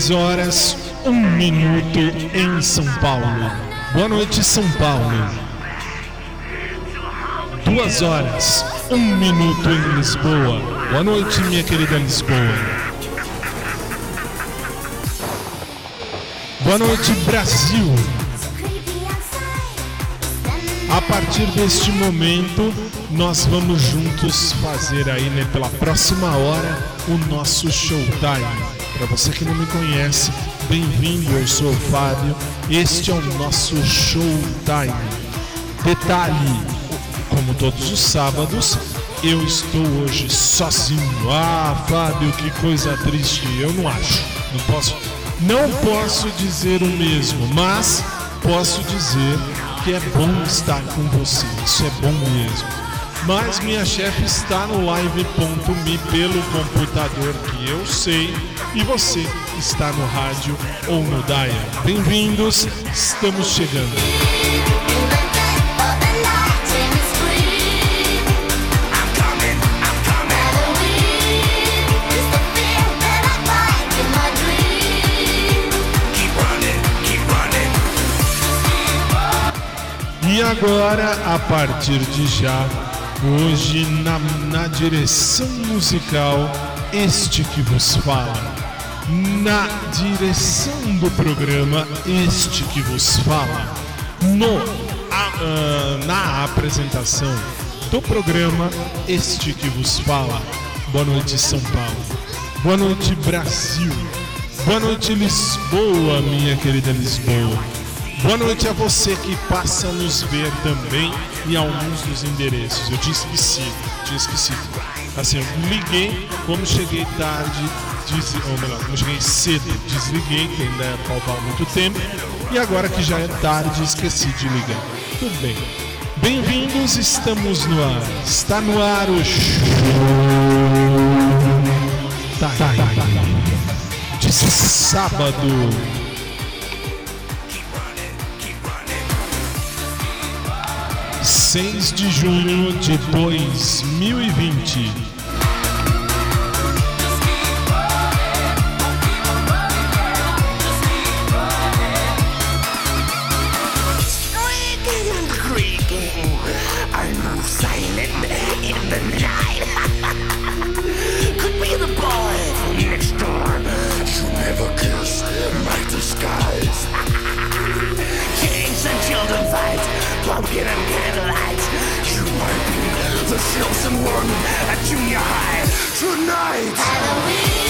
Dez horas, um minuto em São Paulo. Boa noite, São Paulo. Duas horas, um minuto em Lisboa. Boa noite, minha querida Lisboa. Boa noite, Brasil. A partir deste momento, nós vamos juntos fazer aí, né, pela próxima hora, o nosso showtime. Para você que não me conhece, bem-vindo, eu sou o Fábio. Este é o nosso showtime. Detalhe, como todos os sábados, eu estou hoje sozinho. Ah, Fábio, que coisa triste. Eu não acho. Não posso, não posso dizer o mesmo, mas posso dizer que é bom estar com você. Isso é bom mesmo. Mas minha chefe está no live.me pelo computador que eu sei e você está no rádio ou no Daia. Bem-vindos, estamos chegando. E agora, a partir de já, hoje na, na direção musical, este que vos fala. Na direção do programa, este que vos fala. No, a, uh, na apresentação do programa, este que vos fala. Boa noite, São Paulo. Boa noite, Brasil. Boa noite, Lisboa, minha querida Lisboa. Boa noite a você que passa a nos ver também em alguns dos endereços. Eu tinha esquecido, tinha esquecido. Assim, eu liguei, como cheguei tarde, des... ou melhor, como cheguei cedo, desliguei, que ainda faltava muito tempo. E agora que já é tarde, esqueci de ligar. Tudo bem. Bem-vindos, estamos no ar. Está no ar o show. Tá, tá, tá. De sábado. 6 de junho de 2020. pumpkin the shills and worm at junior high tonight. Halloween.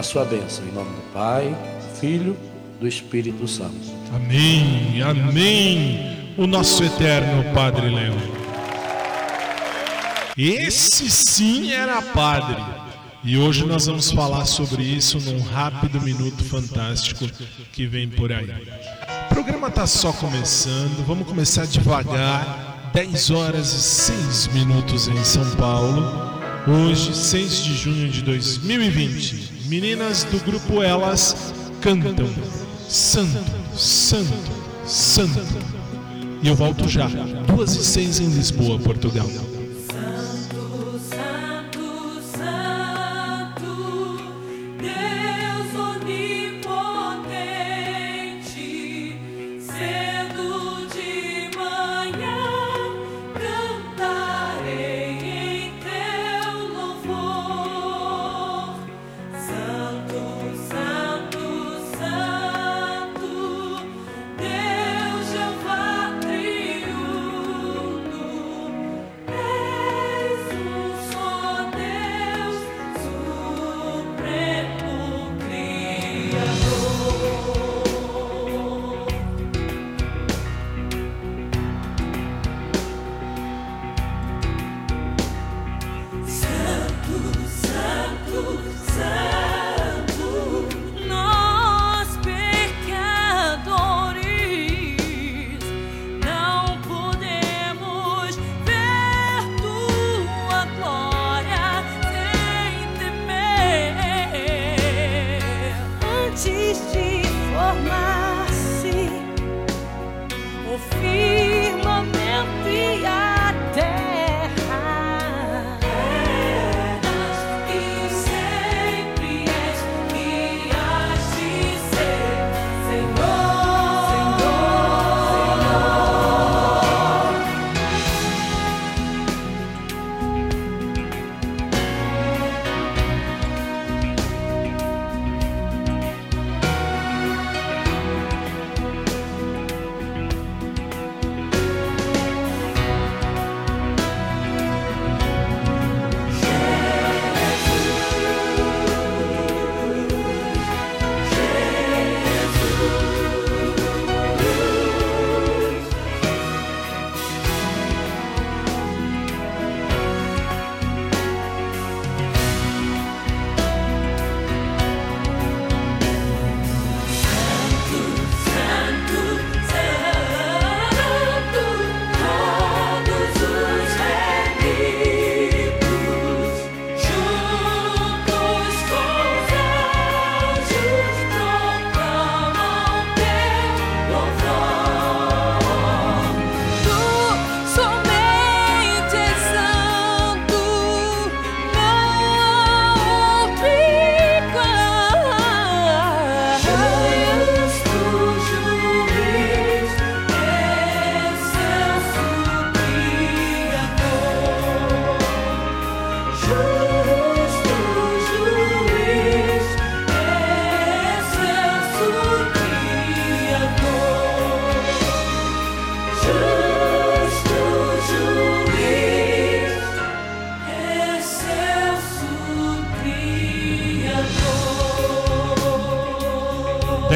a sua bênção, em nome do Pai, Filho, do Espírito Santo. Amém, amém. O nosso eterno Padre Leão. Esse sim era padre. E hoje nós vamos falar sobre isso num rápido minuto fantástico que vem por aí. O programa está só começando, vamos começar devagar. 10 horas e 6 minutos em São Paulo. Hoje, 6 de junho de 2020. Meninas do grupo Elas cantam Santo, Santo, Santo. E eu volto já, 2 e 6 em Lisboa, Portugal.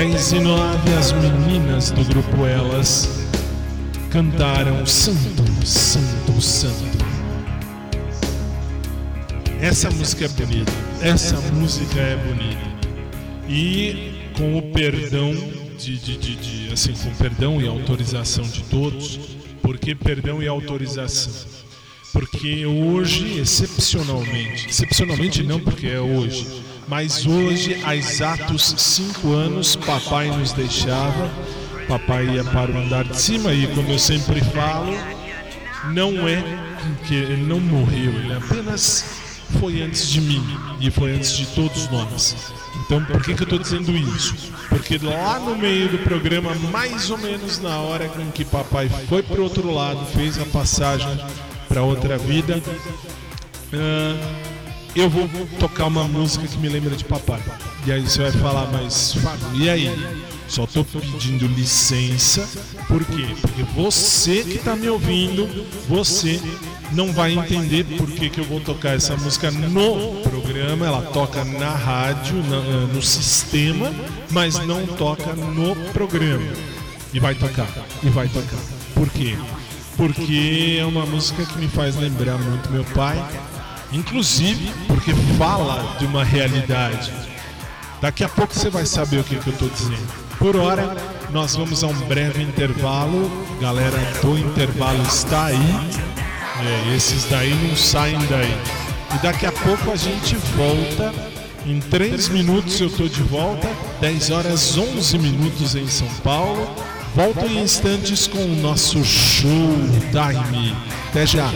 10 e 9, as meninas do grupo Elas cantaram Santo, Santo, Santo. Essa música é bonita, essa música é bonita. E com o perdão de, de, de, de- assim, com perdão e autorização de todos, Porque perdão e autorização. Porque hoje, excepcionalmente, excepcionalmente não porque é hoje, mas hoje, há exatos cinco anos, papai nos deixava, papai ia para o andar de cima e, como eu sempre falo, não é que ele não morreu, ele apenas foi antes de mim e foi antes de todos nós. Então, por que, que eu estou dizendo isso? Porque lá no meio do programa, mais ou menos na hora com que papai foi para outro lado, fez a passagem para outra vida, ah, eu vou tocar uma música que me lembra de papai. E aí você vai falar, mas Fábio, e aí? Só tô pedindo licença, por quê? Porque você que tá me ouvindo, você não vai entender por que, que eu vou tocar essa música no programa. Ela toca na rádio, na- no sistema, mas não toca no programa. E vai tocar, e vai tocar. Por quê? Porque é uma música que me faz lembrar muito meu pai, inclusive porque fala de uma realidade. Daqui a pouco você vai saber o que, que eu estou dizendo. Por hora, nós vamos a um breve intervalo. Galera do intervalo está aí. É, esses daí não saem daí. E daqui a pouco a gente volta. Em 3 minutos eu estou de volta. 10 horas 11 minutos em São Paulo. Volto em instantes com o nosso showtime. Até já.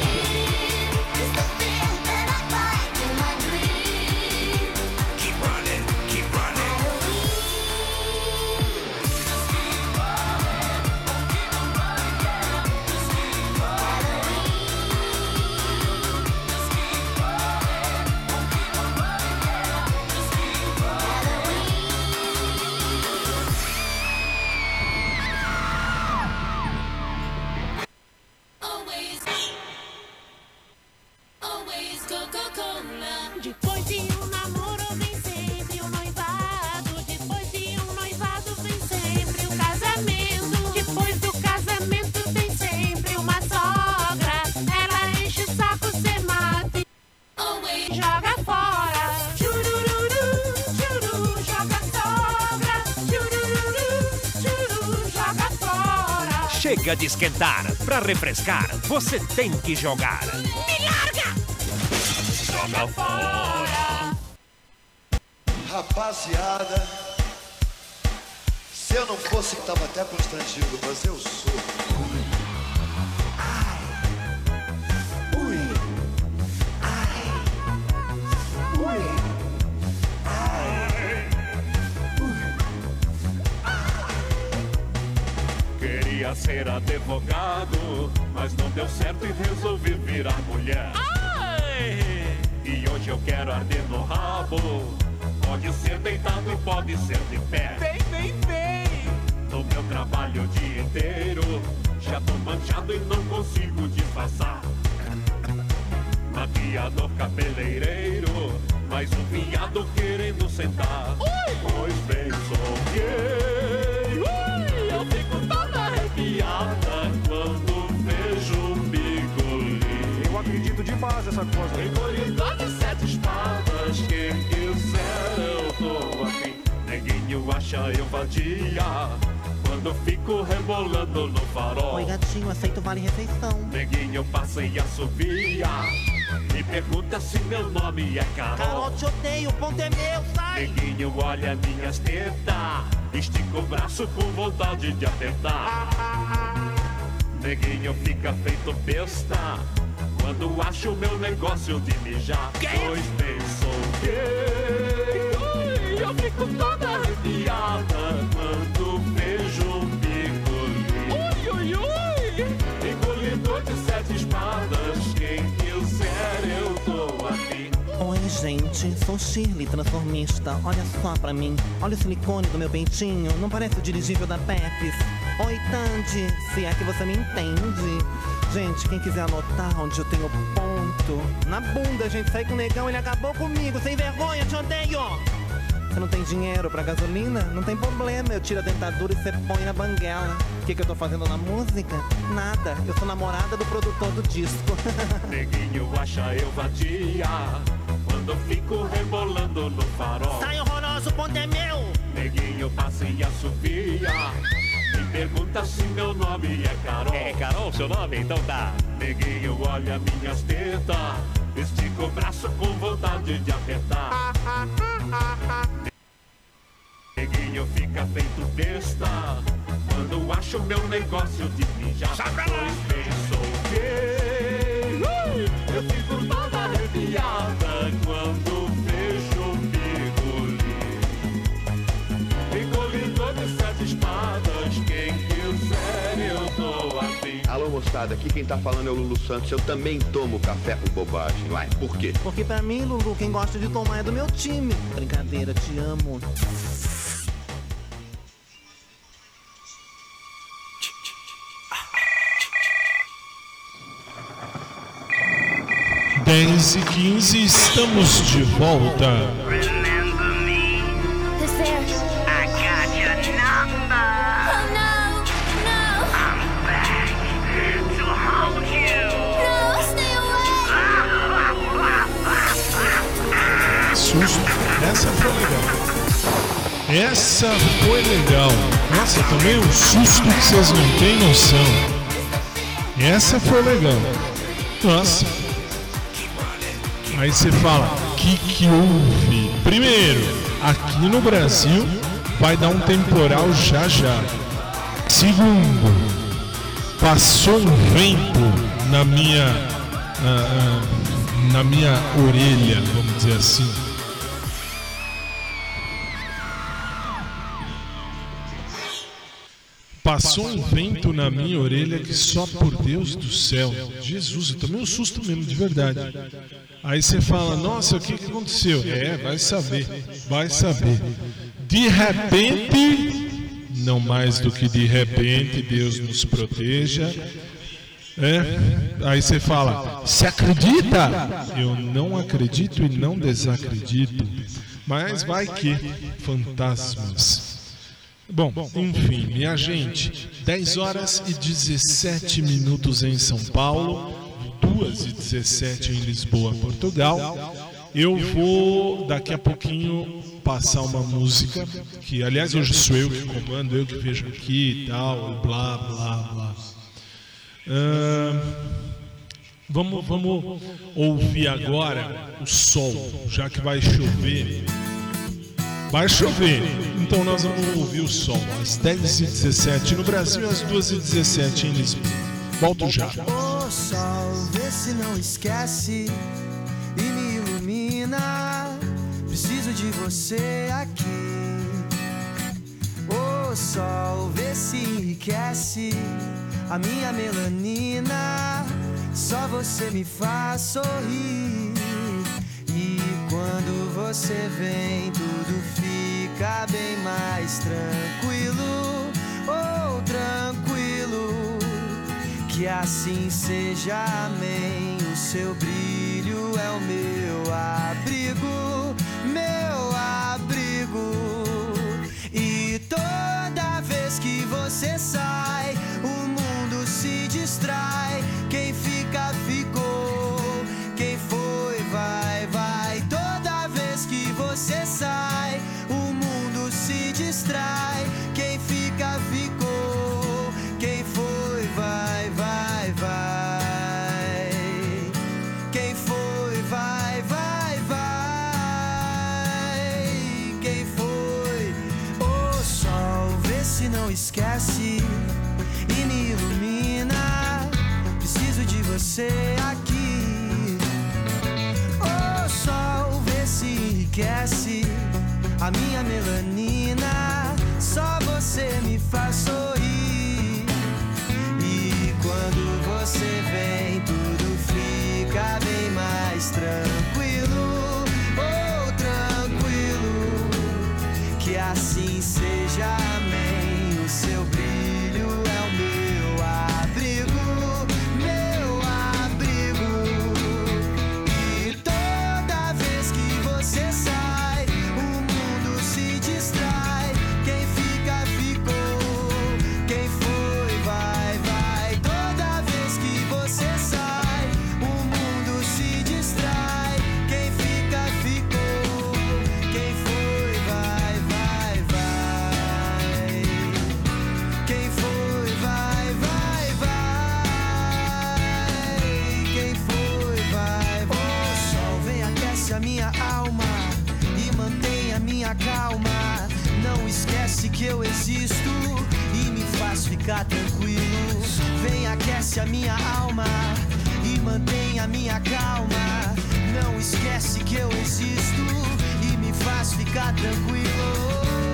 Chega de esquentar. Pra refrescar, você tem que jogar. Me larga! Joga fora. Rapaziada, se eu não fosse que tava até constrangido, mas eu sou. Ser advogado, mas não deu certo e resolvi virar mulher. E hoje eu quero arder no rabo. Pode ser deitado e pode ser de pé. Vem, vem, vem. No meu trabalho o dia inteiro, já tô manchado e não consigo disfarçar. Maquiador cabeleireiro, mais um viado querendo sentar. Pois bem, sou gay. Demais nessa coisa. Engolidor de sete espadas, quem quiser eu tô afim. Neguinho acha eu vadia, quando fico rebolando no farol. Oi, gatinho, aceito vale refeição. Neguinho passa e assovia, me pergunta se meu nome é Carol. Carol, te odeio, o ponto é meu, sai! Neguinho olha minhas tetas, estica o braço com vontade de apertar. Neguinho fica feito besta, quando acha o meu negócio de mijar. Pois bem, sou gay. Eu fico toda arrepiada quando vejo um bigolim. Ui, ui, ui! Engolidor de sete espadas, quem quiser eu tô afim. Oi, gente, sou Shirley, transformista. Olha só pra mim, olha o silicone do meu peitinho. Não parece o dirigível da Pepsi? Oi, Tandy, se é que você me entende. Gente, quem quiser anotar onde eu tenho ponto. Na bunda, gente, saí com o negão, ele acabou comigo. Sem vergonha, te odeio! Você não tem dinheiro pra gasolina? Não tem problema, eu tiro a dentadura e você põe na banguela. O que, que eu tô fazendo na música? Nada, eu sou namorada do produtor do disco. Neguinho acha eu vadia Quando fico rebolando no farol Sai horroroso, o ponto é meu! Neguinho passa e assovia Pergunta se meu nome é Carol. É Carol seu nome? Então tá. Neguinho, olha minhas tetas. Estica o braço com vontade de apertar. Neguinho fica feito besta. Quando acho meu negócio de mijar. Pois bem, sou gay. Eu fico toda arrepiada moçada, aqui quem tá falando é o Lulu Santos. Eu também tomo café com bobagem. Vai, por quê? Porque pra mim, Lulu, quem gosta de tomar é do meu time. Brincadeira, te amo. 10 e 15, estamos de volta. Essa foi legal. Nossa, tomei um susto que vocês não têm noção. Essa foi legal. Nossa. Aí você fala, que, que houve? Primeiro, aqui no Brasil vai dar um temporal já já. Segundo, passou um vento na minha ah, ah, na minha orelha, vamos dizer assim. Passou um vento na minha orelha que só por Deus do céu. Jesus, eu tomei um susto mesmo, de verdade. Aí você fala, nossa, o que, que aconteceu? É, vai saber, vai saber. De repente, não mais do que de repente, Deus nos proteja. É, aí você fala, se acredita? Eu não acredito e não desacredito. Mas vai que fantasmas. Bom, enfim, minha gente, 10 horas e 17 minutos em São Paulo, 2 e 17 em Lisboa, Portugal. Eu vou daqui a pouquinho passar uma música que, aliás, hoje sou eu que comando, eu que vejo aqui e tal, blá blá blá. Ah, vamos, vamos ouvir agora o sol, já que vai chover. Vai chover, então nós vamos ouvir o sol às 10h17 no Brasil e às 2h17 em Lisboa. Volto já. Ô sol, vê se não esquece e me ilumina. Preciso de você aqui. Ô sol, vê se enriquece a minha melanina. Só você me faz sorrir. E quando você vem, tudo fica bem mais tranquilo. Oh, tranquilo. Que assim seja, amém. O seu brilho é o meu abrigo, meu abrigo. E toda vez que você sai, o mundo se distrai. Esquece e me ilumina. Preciso de você aqui. O sol, vê se enriquece a minha melanina. Só você me faz sorrir. E quando você vem, tudo fica bem mais tranquilo. Oh, tranquilo. Que assim seja, aquece a minha alma e mantém a minha calma. Não esquece que eu existo e me faz ficar tranquilo.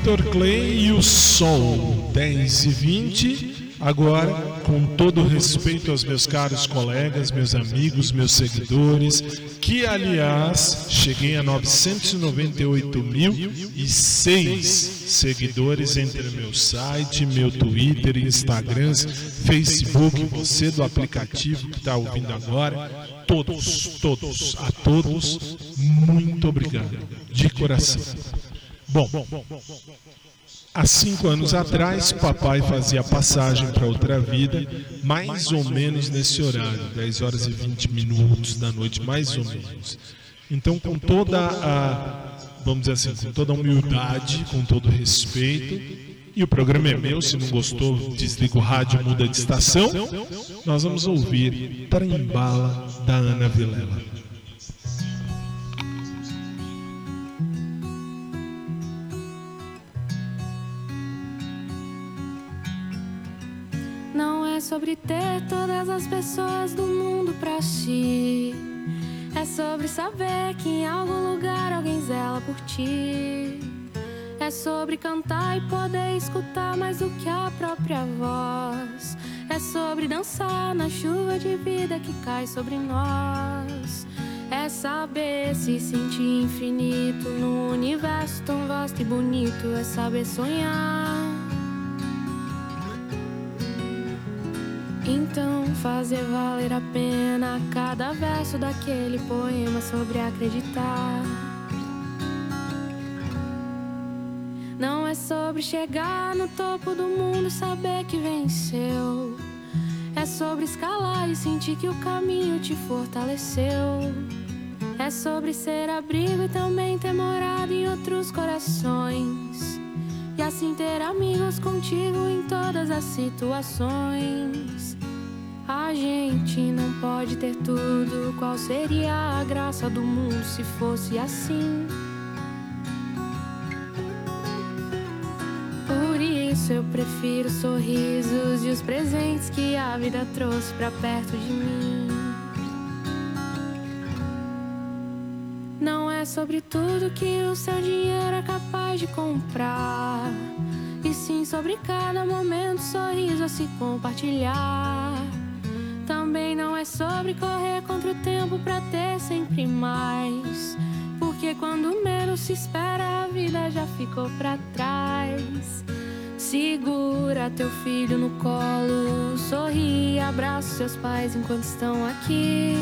Vitor Clay e o Sol, 10 e 20. Agora, com todo respeito aos meus caros colegas, meus amigos, meus seguidores, que aliás cheguei a 998.006 seguidores entre meu site, meu Twitter, Instagram, Facebook, você do aplicativo que está ouvindo agora, todos, todos, a todos, muito obrigado, de coração. Bom, há cinco anos atrás, papai fazia passagem para outra vida, mais ou menos nesse horário, 10 horas e 20 minutos da noite, mais ou menos. Então, com toda a, vamos dizer assim, com toda a humildade, com todo o respeito, e o programa é meu, se não gostou, desliga o rádio, muda de estação, nós vamos ouvir Trembala da Ana Vilela. Sobre ter todas as pessoas do mundo pra si. É sobre saber que em algum lugar alguém zela por ti. É sobre cantar e poder escutar mais do que a própria voz. É sobre dançar na chuva de vida que cai sobre nós. É saber se sentir infinito no universo tão vasto e bonito. É saber sonhar. Então fazer valer a pena cada verso daquele poema sobre acreditar. Não é sobre chegar no topo do mundo e saber que venceu. É sobre escalar e sentir que o caminho te fortaleceu. É sobre ser abrigo e também ter morado em outros corações. E assim ter amigos contigo em todas as situações. A gente não pode ter tudo. Qual seria a graça do mundo se fosse assim? Por isso eu prefiro os sorrisos e os presentes que a vida trouxe pra perto de mim. Não é sobre tudo que o seu dinheiro é capaz de comprar. E sim sobre cada momento, sorriso a se compartilhar. Também não é sobre correr contra o tempo pra ter sempre mais. Porque quando menos se espera, a vida já ficou pra trás. Segura teu filho no colo, sorri, abraça seus pais enquanto estão aqui.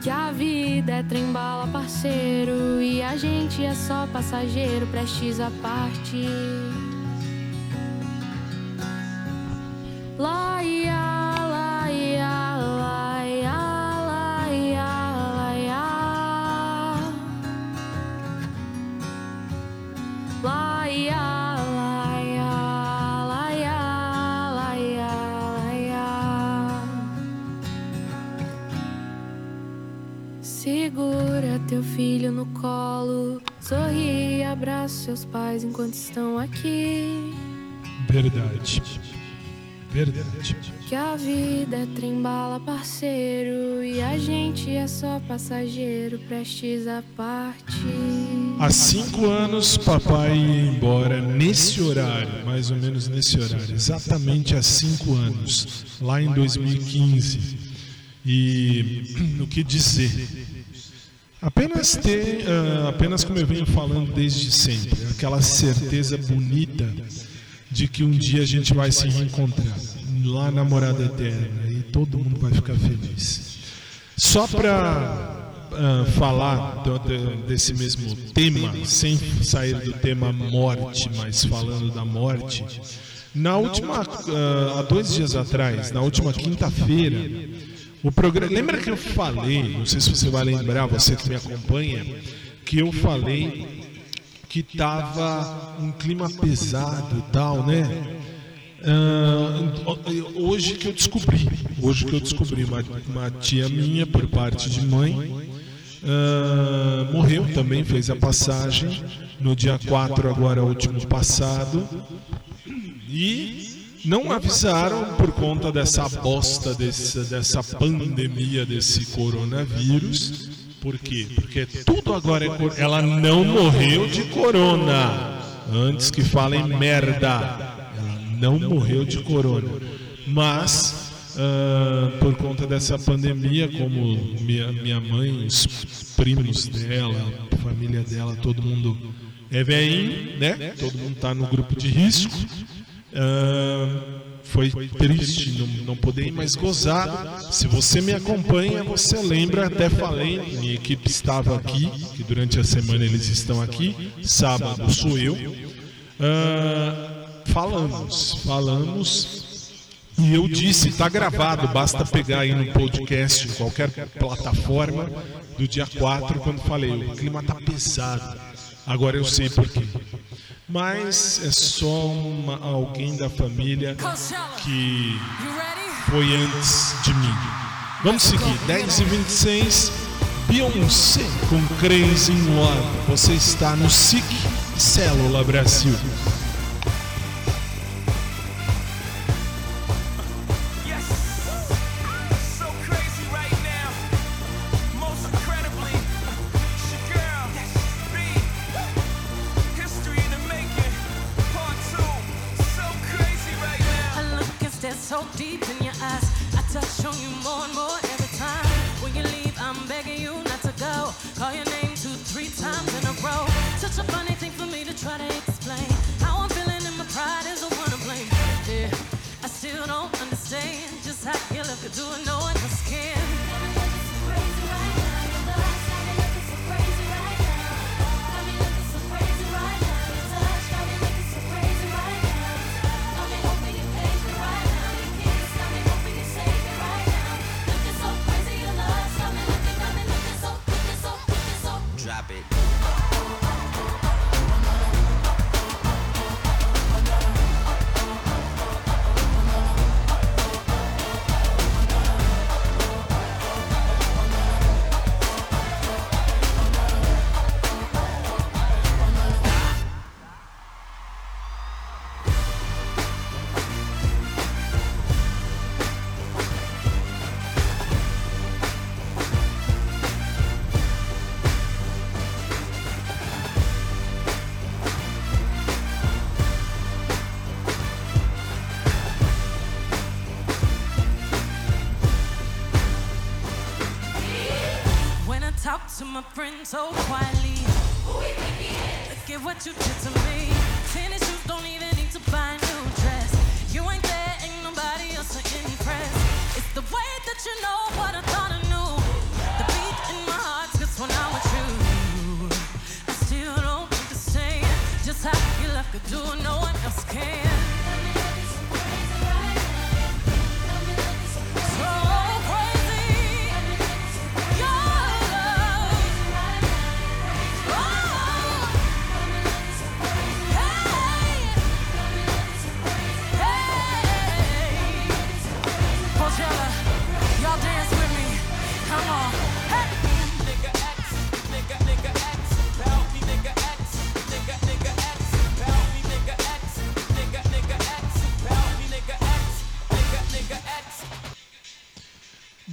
Que a vida é trem-bala, parceiro, e a gente é só passageiro, prestes a partir. Seus pais enquanto estão aqui. Verdade. Verdade. Que a vida é trem-bala, parceiro, e a gente é só passageiro, prestes a partir. Há cinco anos, papai ia embora nesse horário, mais ou menos nesse horário, exatamente há cinco anos, lá em 2015. E o que dizer? Apenas ter, ah, apenas como eu venho falando desde sempre, aquela certeza bonita de que um dia a gente vai se reencontrar lá na morada eterna e todo mundo vai ficar feliz. Só para falar do- de- desse mesmo tema, sem sair do tema morte, mas falando da morte, na última, ah, há dois dias atrás, na última quinta-feira, o programa. Lembra que eu falei? Não sei se você vai lembrar, você que me acompanha, que eu falei que tava um clima pesado e tal, né? Ah, hoje que eu descobri, hoje que eu descobri, uma, uma tia minha por parte de mãe ah, morreu também, fez a passagem no dia 4 agora último passado e não avisaram por conta dessa bosta desse, dessa pandemia desse coronavírus. Por quê? Porque tudo agora é ela não morreu de corona. Antes que falem merda não morreu de corona. Mas, ah, por conta dessa pandemia, como minha, minha mãe, os primos dela, a família dela, todo mundo é velhinho, né? Todo mundo está no grupo de risco. Ah, foi triste não, não poder mais gozar. Se você me acompanha, você lembra, até falei, minha equipe estava aqui, que durante a semana eles estão aqui, sábado sou eu. Ah, falamos, falamos. E eu disse, está gravado, basta pegar aí no podcast, em qualquer plataforma, do dia 4, quando falei, o clima tá pesado. Agora eu sei por quê. Mas é só uma- alguém da família que foi antes de mim. Vamos seguir, 10 e 26 Beyoncé com Crazy in Love. Você está no SIC Célula Brasil. Talk to my friends so quietly, look at what you did to me. Tennis shoes don't even need to buy a new dress. You ain't there, ain't nobody else to impress. It's the way that you know what I thought I knew. The beat in my heart's just when I'm with you. I still don't understand just how you left could do no one else can.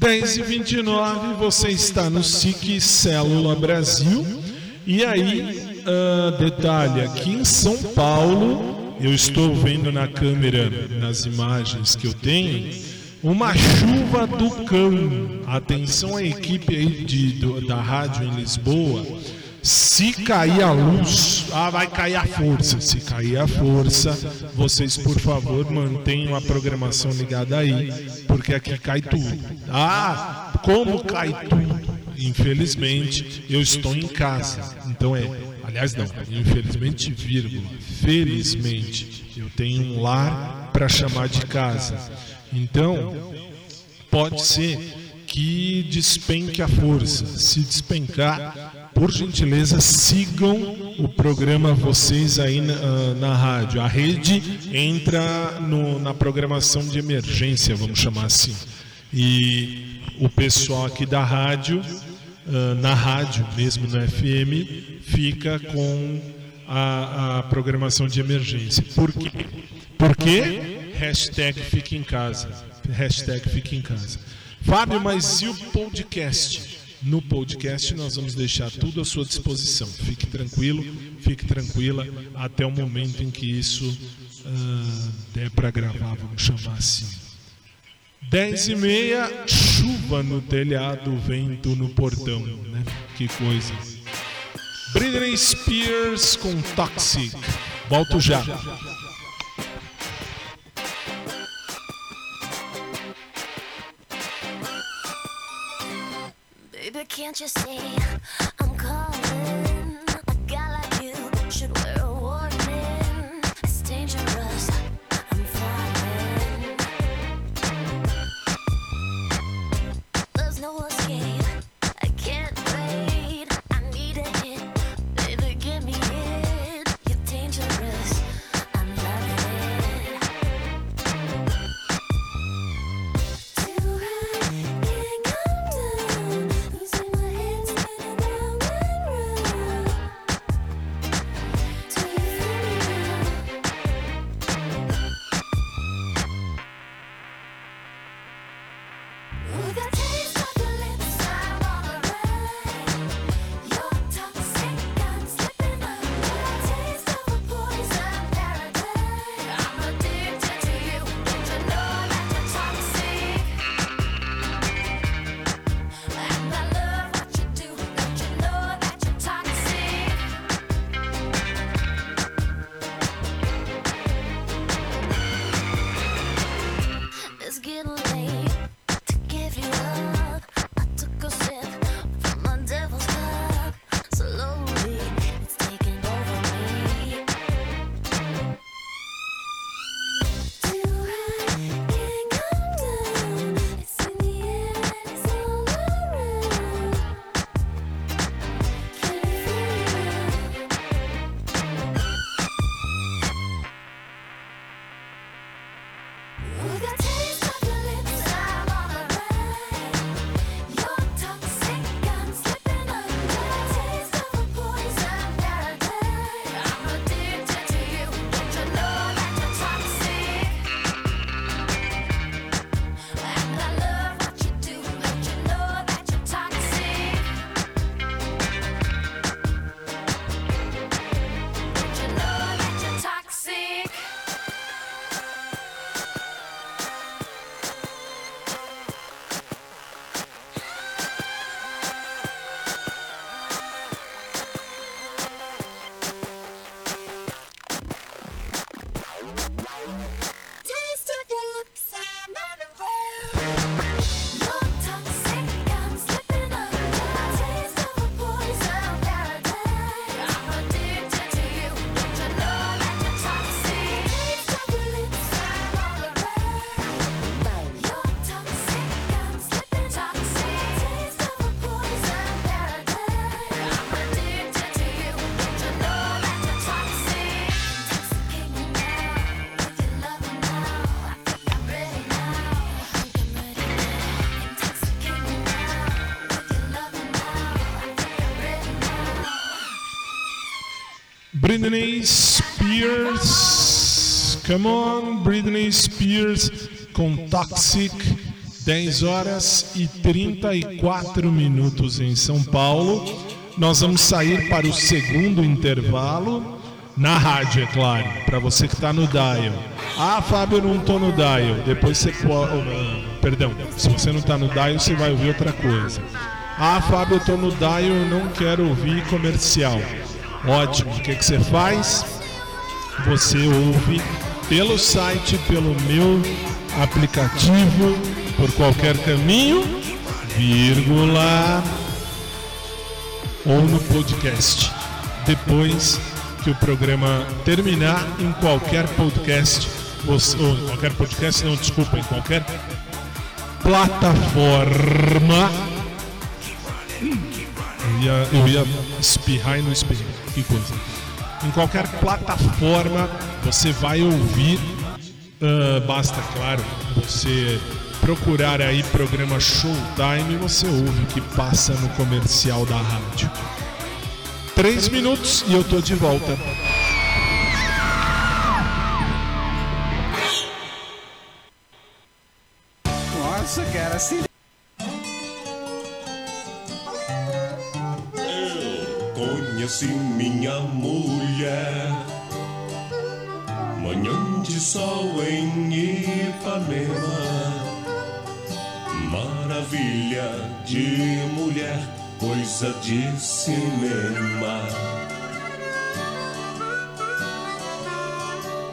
10 e 29 você está no SIC Célula Brasil. E aí, ah, detalhe, aqui em São Paulo, eu estou vendo na câmera, nas imagens que eu tenho, uma chuva do cão. Atenção à equipe aí de, do- da rádio em Lisboa. Se cair a luz, ah, vai cair a força. Se cair a força, vocês, por favor, mantenham a programação ligada aí, porque aqui cai tudo. Ah, como cai tudo, infelizmente, eu estou em casa. Então é, aliás não, infelizmente, vírgula, felizmente, eu tenho um lar para chamar de casa. Então, pode ser que despenque a força. Se despencar, por gentileza, sigam o programa vocês aí na, na rádio. A rede entra no- na programação de emergência, vamos chamar assim. E o pessoal aqui da rádio, ah, na rádio, mesmo no FM, fica com a, a programação de emergência. Por quê? Porque hashtag fica em casa. Hashtag fica em casa. Fábio, mas e o podcast? No podcast nós vamos deixar tudo à sua disposição. Fique tranquilo, fique tranquila até o momento em que isso ah, der para gravar, vamos chamar assim. 10 e meia, chuva no telhado, vento no portão, né? Que coisa. Britney Spears com Toxic. Volto já. Can't you see Britney Spears. Come on, Britney Spears com Toxic. 10 horas e 34 minutos em São Paulo. Nós vamos sair para o segundo intervalo. Na rádio, é claro, para você que está no dial. Ah, Fábio, não estou no dial. Depois você pode. Perdão, se você não está no dial, você vai ouvir outra coisa. Ah, Fábio, eu estou no dial, eu não quero ouvir comercial. Ótimo, o que, que você faz? Você ouve pelo site, pelo meu aplicativo, por qualquer caminho, vírgula ou no podcast. Depois que o programa terminar em qualquer podcast, você, ou em qualquer podcast, não, desculpa, em qualquer plataforma. Eu ia, eu ia espirrar e não espirrar. Que coisa. Em qualquer plataforma você vai ouvir. ah, basta, claro, você procurar aí programa Showtime você ouve o que passa no comercial da rádio. Três minutos e eu tô de volta. Nossa, cara, se Conheci minha mulher. Manhã de sol em Ipanema. Maravilha de mulher Coisa de cinema.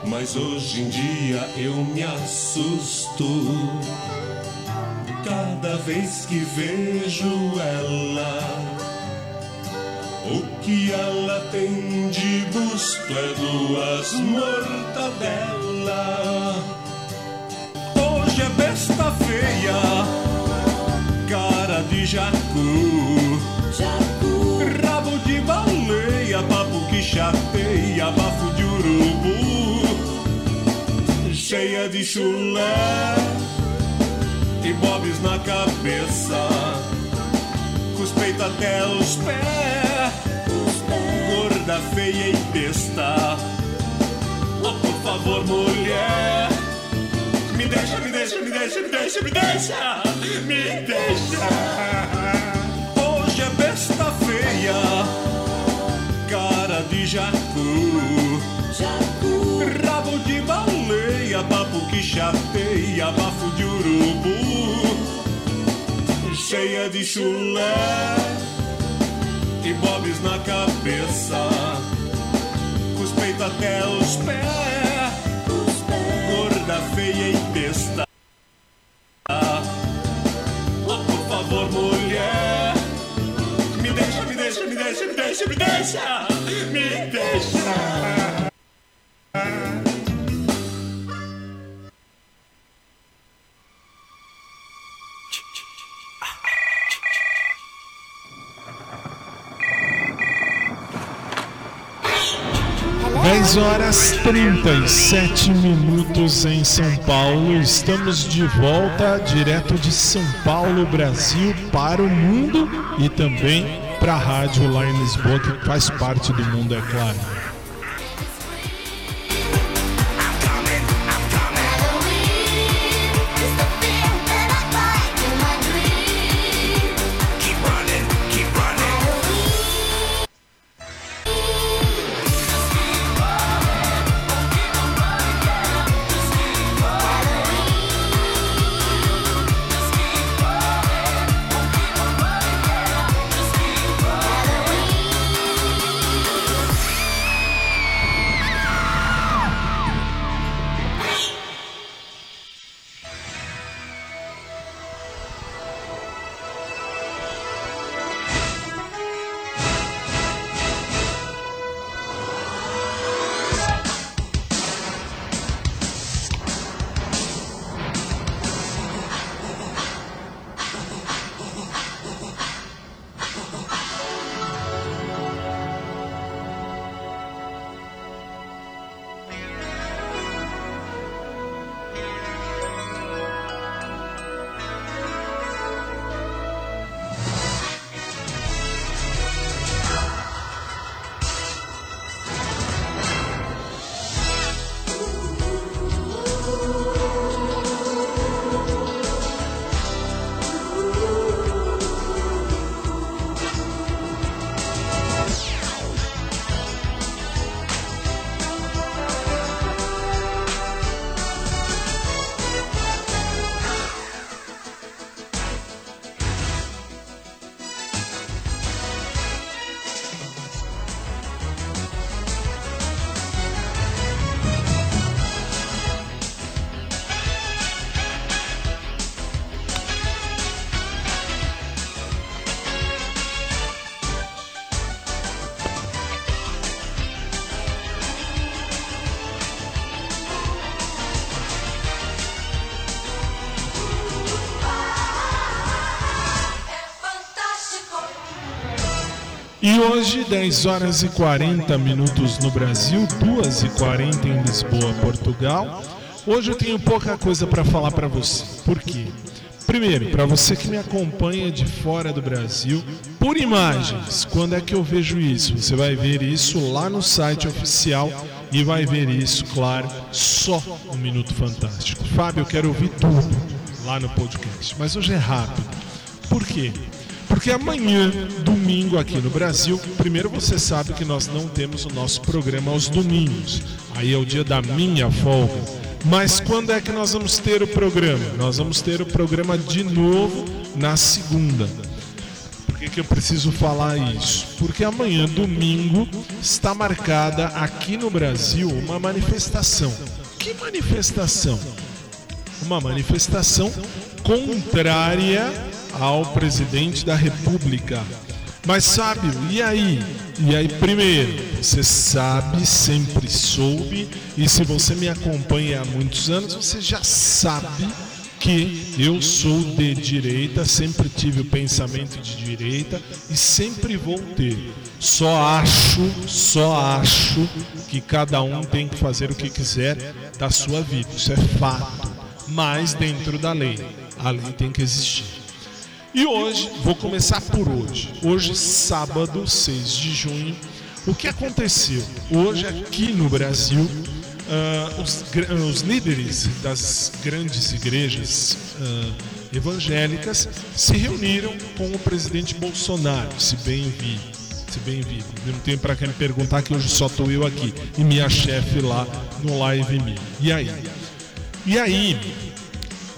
Mas hoje em dia eu me assusto. Cada vez que vejo ela que ela tem de busto é duas mortadelas. Hoje é besta feia, cara de jacu, rabo de baleia, papo que chateia, bafo de urubu, cheia de chulé e bobs na cabeça peitos até os pés. Gorda, feia e besta. Oh, por favor, mulher. Me deixa, me deixa, me deixa, me deixa, me deixa. Me deixa. Hoje é besta feia. Cara de jacu. Rabo de baleia, papo que chateia, bafo de urubu cheia de chulé e bobs na cabeça, com os peitos até os pés, gorda, feia e besta. Oh, por favor, mulher, me deixa, me deixa, me deixa, me deixa, me deixa, me deixa. 10 horas 37 minutos em São Paulo. Estamos de volta direto de São Paulo, Brasil, para o mundo e também para a rádio lá em Lisboa, que faz parte do mundo, é claro. E hoje, 10 horas e 40 minutos no Brasil, 2 e 40 em Lisboa, Portugal. Hoje eu tenho pouca coisa para falar para você. Por quê? Primeiro, para você que me acompanha de fora do Brasil, por imagens, quando é que eu vejo isso? Você vai ver isso lá no site oficial e vai ver isso, claro, só no Minuto Fantástico. Fábio, eu quero ouvir tudo lá no podcast, mas hoje é rápido. Por quê? Porque amanhã, domingo aqui no Brasil, primeiro você sabe que nós não temos o nosso programa aos domingos. Aí é o dia da minha folga. Mas quando é que nós vamos ter o programa? Nós vamos ter o programa de novo na segunda. Por que, que eu preciso falar isso? Porque amanhã, domingo, está marcada aqui no Brasil uma manifestação. Que manifestação? Uma manifestação contrária ao presidente da República. Mas sabe, e aí? E aí, primeiro, você sabe, sempre soube, e se você me acompanha há muitos anos, você já sabe que eu sou de direita, sempre tive o pensamento de direita e sempre vou ter. Só acho, só acho que cada um tem que fazer o que quiser da sua vida. Isso é fato. Mas dentro da lei. A lei tem que existir. E hoje, vou começar por hoje. Hoje, sábado, 6 de junho, o que aconteceu? Hoje, aqui no Brasil, ah, os, os líderes das grandes igrejas ah, evangélicas se reuniram com o presidente Bolsonaro, se bem vi. Se bem vi. Não tem para quem me perguntar que hoje só estou eu aqui e minha chefe lá no Live Me. E aí? E aí,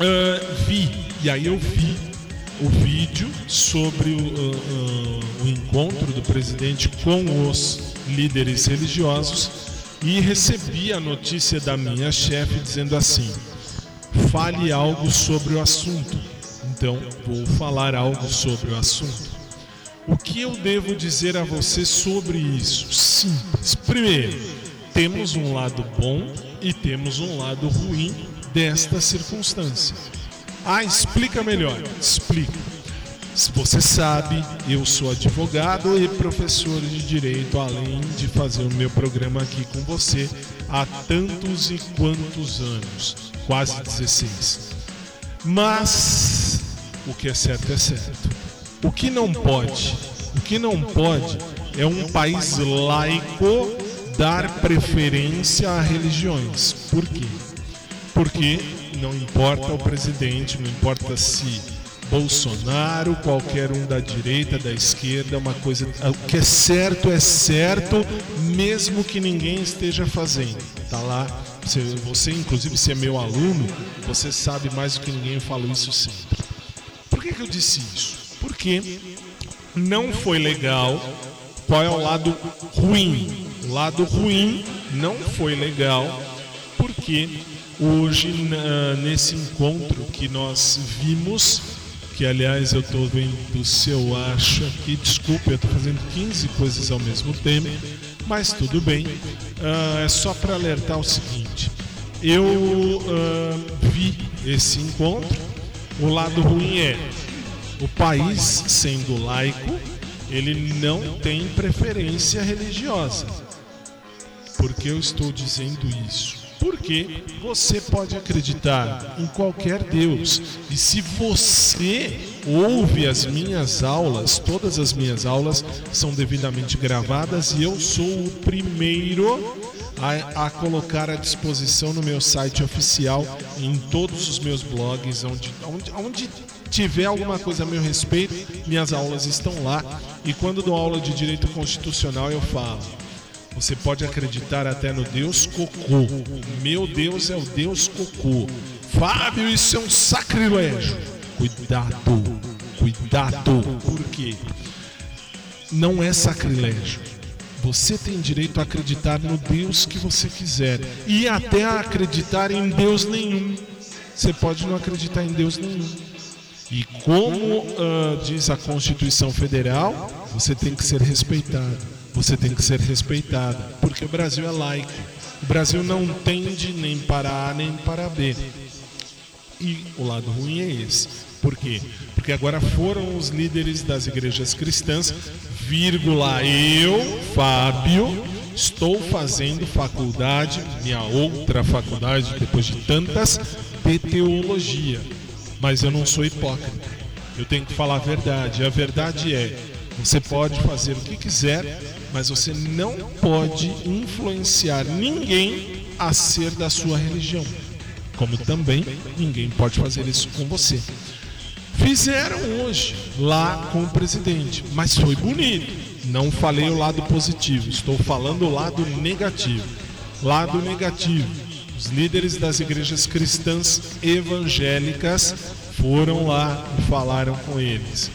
ah, vi, e aí eu vi o vídeo sobre o, ah, ah, o encontro do presidente com os líderes religiosos e recebi a notícia da minha chefe dizendo assim: fale algo sobre o assunto. Então, vou falar algo sobre o assunto. O que eu devo dizer a você sobre isso? Simples. Primeiro, temos um lado bom e temos um lado ruim desta circunstância. Ah, explica melhor. Explica. Você sabe, eu sou advogado e professor de direito, além de fazer o meu programa aqui com você há tantos e quantos anos quase 16. Mas o que é certo é certo. O que não pode, o que não pode é um país laico dar preferência a religiões. Por quê? Porque não importa o presidente, não importa se Bolsonaro, qualquer um da direita, da esquerda, uma coisa. O que é certo é certo, mesmo que ninguém esteja fazendo. Tá lá. Você, você, inclusive, se é meu aluno, você sabe mais do que ninguém, eu falo isso sempre. Por que, que eu disse isso? Porque não foi legal. Qual é o lado ruim? O lado ruim não foi legal, porque hoje, nesse encontro que nós vimos, que aliás eu estou vendo se eu acho aqui, desculpe, eu estou fazendo 15 coisas ao mesmo tempo, mas tudo bem. Ah, é só para alertar o seguinte: eu ah, vi esse encontro. O lado ruim é o país sendo laico, ele não tem preferência religiosa. Por que eu estou dizendo isso? Porque você pode acreditar em qualquer Deus. E se você ouve as minhas aulas, todas as minhas aulas são devidamente gravadas e eu sou o primeiro a, a colocar à disposição no meu site oficial, em todos os meus blogs, onde, onde, onde tiver alguma coisa a meu respeito, minhas aulas estão lá. E quando dou aula de direito constitucional, eu falo. Você pode acreditar até no Deus Cocô. Meu Deus é o Deus Cocô. Fábio, isso é um sacrilégio. Cuidado, cuidado. Por quê? Não é sacrilégio. Você tem direito a acreditar no Deus que você quiser e até a acreditar em Deus nenhum. Você pode não acreditar em Deus nenhum. E como ah, diz a Constituição Federal, você tem que ser respeitado. Você tem que ser respeitada, porque o Brasil é laico. O Brasil não tende nem para A nem para B. E o lado ruim é esse. Por quê? Porque agora foram os líderes das igrejas cristãs vírgula, eu, Fábio, estou fazendo faculdade, minha outra faculdade, depois de tantas, de teologia. Mas eu não sou hipócrita. Eu tenho que falar a verdade. A verdade é: você pode fazer o que quiser, mas você não pode influenciar ninguém a ser da sua religião. Como também ninguém pode fazer isso com você. Fizeram hoje lá com o presidente, mas foi bonito. Não falei o lado positivo, estou falando o lado negativo. Lado negativo. Os líderes das igrejas cristãs evangélicas foram lá e falaram com eles.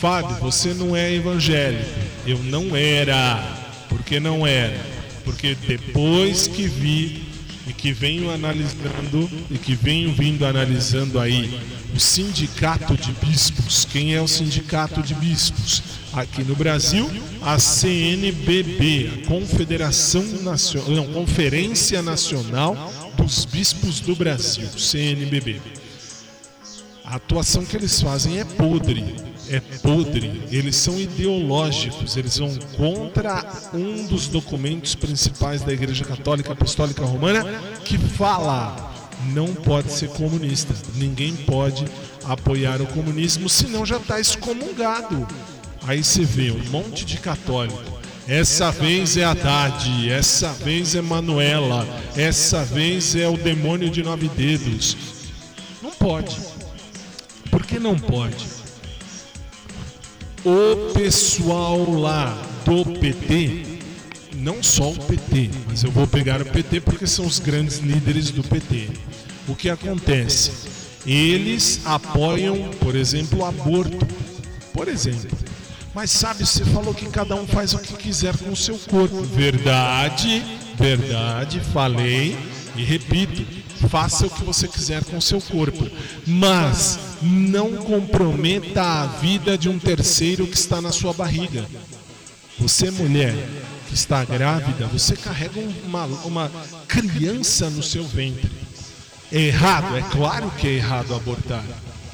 Fábio, você não é evangélico. Eu não era. Por que não era? Porque depois que vi e que venho analisando e que venho vindo analisando aí o sindicato de bispos. Quem é o sindicato de bispos? Aqui no Brasil, a CNBB, a Confederação Nacional, não, Conferência Nacional dos Bispos do Brasil, CNBB. A atuação que eles fazem é podre, é podre. Eles são ideológicos, eles vão contra um dos documentos principais da Igreja Católica Apostólica Romana que fala não pode ser comunista. Ninguém pode apoiar o comunismo, senão já está excomungado. Aí você vê um monte de católico. Essa vez é Haddad, essa vez é Manuela, essa vez é o demônio de nove dedos. Não pode. Por que não pode? O pessoal lá do PT, não só o PT, mas eu vou pegar o PT porque são os grandes líderes do PT. O que acontece? Eles apoiam, por exemplo, o aborto. Por exemplo. Mas sabe, você falou que cada um faz o que quiser com o seu corpo. Verdade, verdade, falei e repito. Faça o que você quiser com o seu corpo, mas não comprometa a vida de um terceiro que está na sua barriga. Você, mulher que está grávida, você carrega uma, uma criança no seu ventre. É errado? É claro que é errado abortar.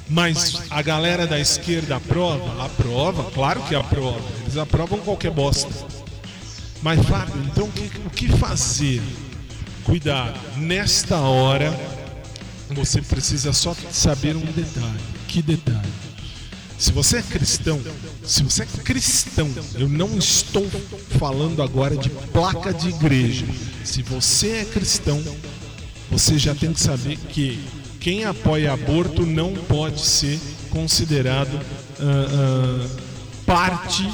Mas a galera da esquerda aprova? Aprova, claro que aprova. Eles aprovam qualquer bosta. Mas, Fábio, então o que, fazer? Cuidado, nesta hora você precisa só saber um detalhe. Que detalhe? Se você é cristão, se você é cristão, eu não estou falando agora de placa de igreja. Se você é cristão, você já tem que saber que quem apoia aborto não pode ser considerado ah, ah, parte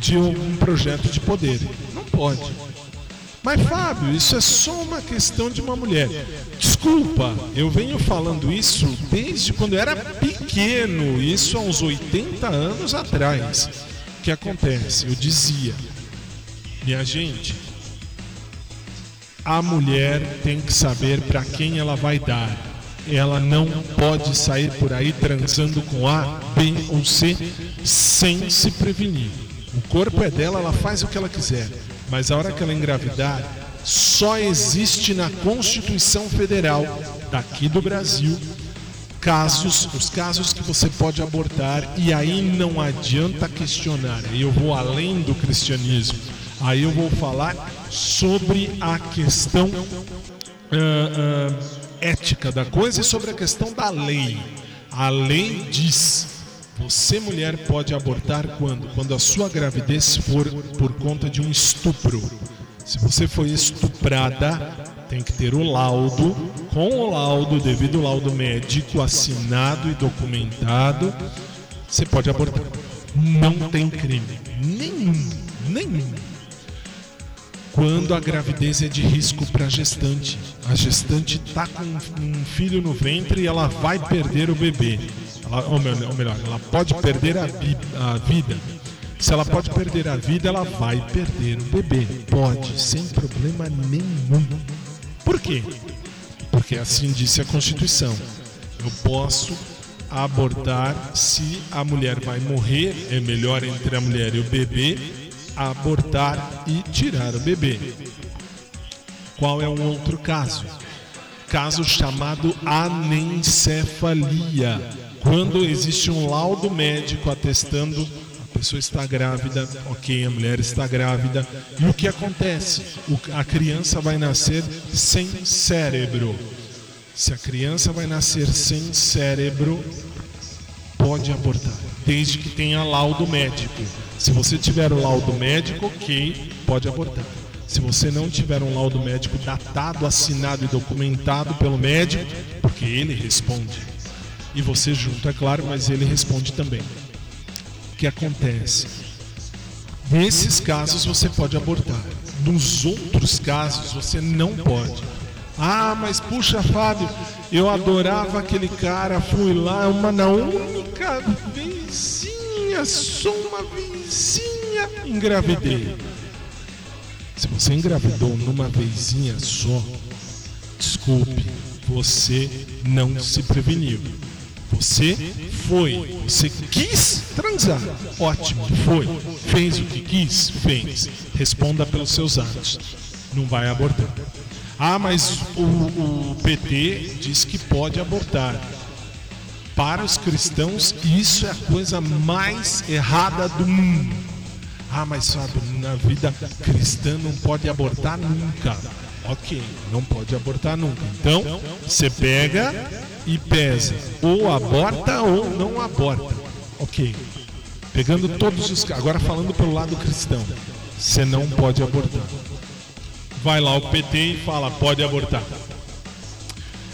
de um projeto de poder. Não pode. Mas Fábio, isso é só uma questão de uma mulher. Desculpa, eu venho falando isso desde quando eu era pequeno, isso há uns 80 anos atrás. O que acontece? Eu dizia, minha gente, a mulher tem que saber para quem ela vai dar. Ela não pode sair por aí transando com A, B ou C sem se prevenir. O corpo é dela, ela faz o que ela quiser. Mas a hora que ela engravidar, só existe na Constituição Federal daqui do Brasil casos, os casos que você pode abortar e aí não adianta questionar. Eu vou além do cristianismo. Aí eu vou falar sobre a questão ah, ah, ética da coisa e sobre a questão da lei. A lei diz você, mulher, pode abortar quando? Quando a sua gravidez for por conta de um estupro. Se você foi estuprada, tem que ter o laudo, com o laudo, devido laudo médico assinado e documentado, você pode abortar. Não tem crime. Nenhum. Nenhum. Quando a gravidez é de risco para a gestante. A gestante está com um filho no ventre e ela vai perder o bebê. Ela, ou melhor, ou melhor, ela pode perder a, vi- a vida. Se ela pode perder a vida, ela vai perder o bebê. Pode, sem problema nenhum. Por quê? Porque assim disse a Constituição. Eu posso abortar se a mulher vai morrer, é melhor entre a mulher e o bebê abortar e tirar o bebê. Qual é um outro caso? Caso chamado anencefalia. Quando existe um laudo médico atestando a pessoa está grávida, ok, a mulher está grávida. E o que acontece? O- a criança vai nascer sem cérebro. Se a criança vai nascer sem cérebro, pode abortar, desde que tenha laudo médico. Se você tiver o laudo médico, ok, pode abortar. Se você não tiver um laudo médico datado, assinado e documentado pelo médico, porque ele responde. E você junto, é claro, mas ele responde também. O que acontece? Nesses casos você pode abortar. Nos outros casos você não pode. Ah, mas puxa, Fábio, eu adorava aquele cara, fui lá, uma na única vezinha, só uma vezinha, engravidei. Se você engravidou numa vezinha só, desculpe, você não se preveniu. Você foi, você quis transar. Ótimo, foi. Fez o que quis? Fez. Responda pelos seus atos. Não vai abortar. Ah, mas o, o PT diz que pode abortar. Para os cristãos, isso é a coisa mais errada do mundo. Ah, mas sabe, na vida cristã não pode abortar nunca. Ok, não pode abortar nunca. Então, você pega e pesa. Ou aborta ou não aborta. Ok. Pegando todos os. Agora falando pelo lado cristão. Você não pode abortar. Vai lá o PT e fala, pode abortar.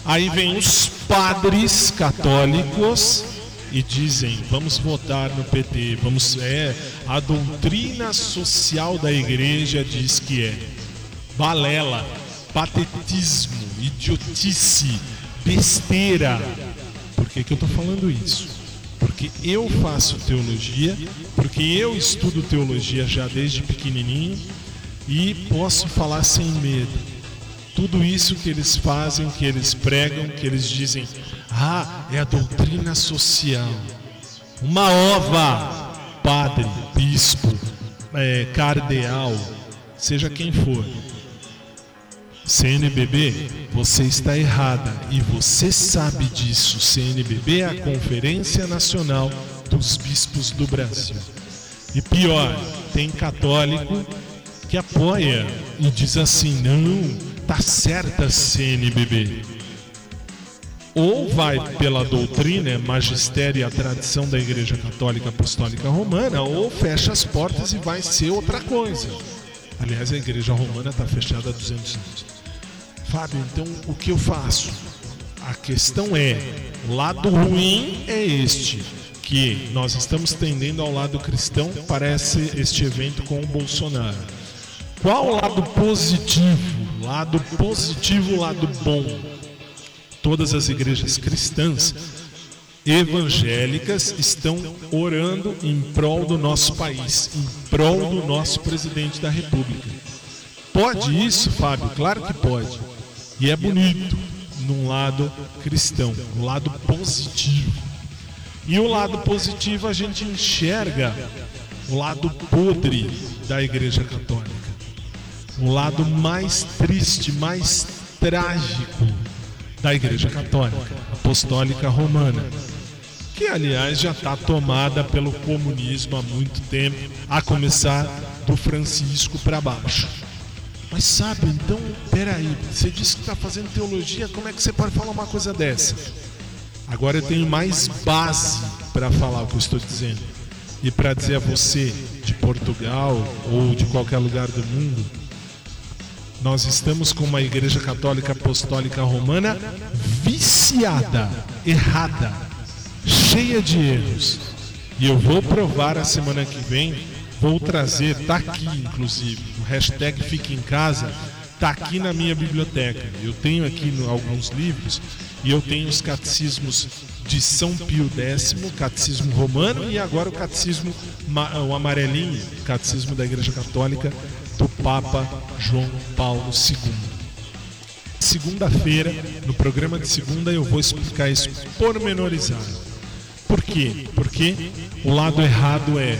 Aí vem os padres católicos e dizem, vamos votar no PT, vamos é a doutrina social da igreja diz que é balela, patetismo, idiotice, besteira. Por que, que eu estou falando isso? Porque eu faço teologia, porque eu estudo teologia já desde pequenininho e posso falar sem medo. Tudo isso que eles fazem, que eles pregam, que eles dizem, ah, é a doutrina social. Uma ova, padre, bispo, é, cardeal, seja quem for. CNBB, você está errada e você sabe disso. CNBB é a Conferência Nacional dos Bispos do Brasil. E pior, tem católico que apoia e diz assim: não, tá certa CNBB. Ou vai pela doutrina, magistério e a tradição da Igreja Católica Apostólica Romana, ou fecha as portas e vai ser outra coisa. Aliás, a Igreja Romana está fechada há 200 anos. Fábio, então o que eu faço? A questão é: lado ruim é este, que nós estamos tendendo ao lado cristão para esse, este evento com o Bolsonaro. Qual o lado positivo? Lado positivo, lado bom. Todas as igrejas cristãs evangélicas estão orando em prol do nosso país, em prol do nosso presidente da República. Pode isso, Fábio? Claro que pode. E é bonito num lado cristão, um lado positivo. E o lado positivo a gente enxerga o lado podre da Igreja Católica. O lado mais triste, mais trágico da Igreja Católica, Apostólica Romana. Que, aliás, já está tomada pelo comunismo há muito tempo, a começar do Francisco para baixo. Mas sabe, então, peraí, você disse que está fazendo teologia, como é que você pode falar uma coisa dessa? Agora eu tenho mais base para falar o que eu estou dizendo. E para dizer a você de Portugal ou de qualquer lugar do mundo, nós estamos com uma igreja católica apostólica romana viciada, errada, cheia de erros. E eu vou provar a semana que vem, vou trazer, tá aqui inclusive, o hashtag Fique em Casa, tá aqui na minha biblioteca. Eu tenho aqui no- alguns livros e eu tenho os catecismos de São Pio X, catecismo romano e agora o catecismo o amarelinho, catecismo da Igreja Católica do Papa João Paulo II. Segunda-feira, no programa de segunda, eu vou explicar isso pormenorizado. Por quê? Porque o lado errado é.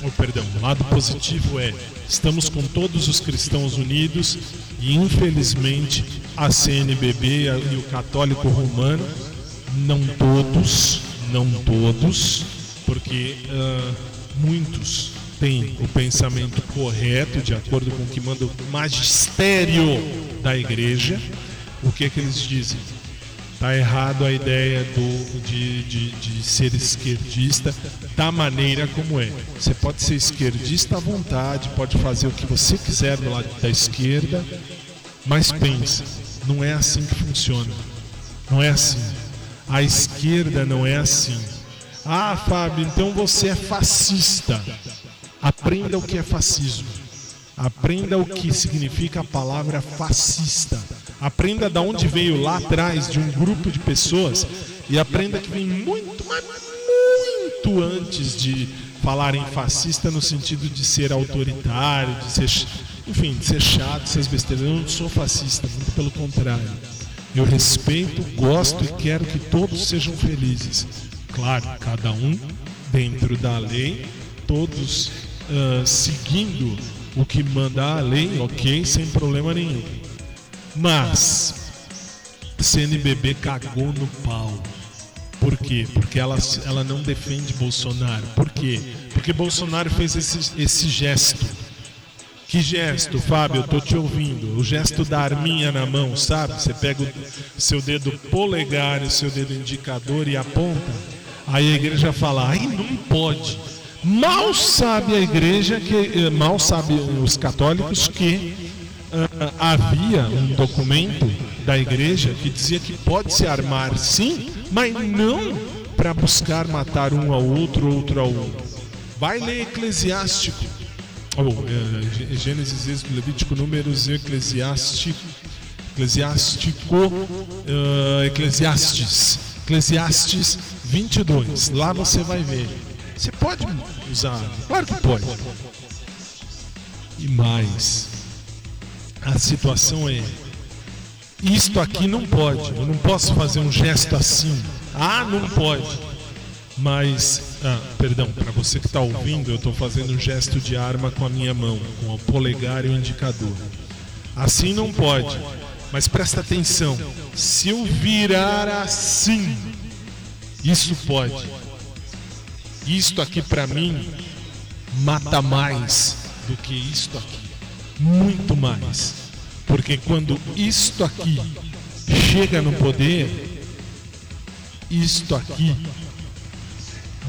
Oh, perdão, o lado positivo é. Estamos com todos os cristãos unidos e, infelizmente, a CNBB e o católico romano, não todos, não todos, porque ah, muitos têm o pensamento correto, de acordo com o que manda o magistério da igreja, o que é que eles dizem? Tá errado a ideia do, de, de, de ser esquerdista da maneira como é. Você pode ser esquerdista à vontade, pode fazer o que você quiser do lado da esquerda, mas pensa, não é assim que funciona. Não é assim. A esquerda não é assim. Ah, Fábio, então você é fascista. Aprenda o que é fascismo. Aprenda o que significa a palavra fascista. Aprenda de onde veio lá atrás de um grupo de pessoas e aprenda que vem muito, mas muito antes de falar em fascista no sentido de ser autoritário, de ser, enfim, de ser chato, ser besteiras. Eu não sou fascista, muito pelo contrário. Eu respeito, gosto e quero que todos sejam felizes. Claro, cada um dentro da lei, todos ah, seguindo o que manda a lei, ok, sem problema nenhum. Mas CNBB cagou no pau. Por quê? Porque ela, ela não defende Bolsonaro. Por quê? Porque Bolsonaro fez esse, esse gesto. Que gesto, Fábio? Eu tô te ouvindo. O gesto da arminha na mão, sabe? Você pega o seu dedo polegar e o seu dedo indicador e aponta. Aí a igreja fala: ai, não pode. Mal sabe a igreja que, eh, mal sabe os católicos que ah, havia um documento da igreja que dizia que pode se armar sim, mas não para buscar matar um ao outro, outro ao um. Vai ler Eclesiástico. Ou, Gê- Gênesis, Êxodo, Levítico, Números, Eclesiástico, Eclesiástico, eh, Eclesiastes, Eclesiastes 22. Lá você vai ver. Você pode usar, claro que pode. E mais, a situação é: isto aqui não pode, eu não posso fazer um gesto assim. Ah, não pode. Mas, ah, perdão, para você que está ouvindo, eu estou fazendo um gesto de arma com a minha mão, com o polegar e o indicador. Assim não pode. Mas presta atenção: se eu virar assim, isso pode. Isto aqui para mim mata mais do que isto aqui. Muito mais. Porque quando isto aqui chega no poder, isto aqui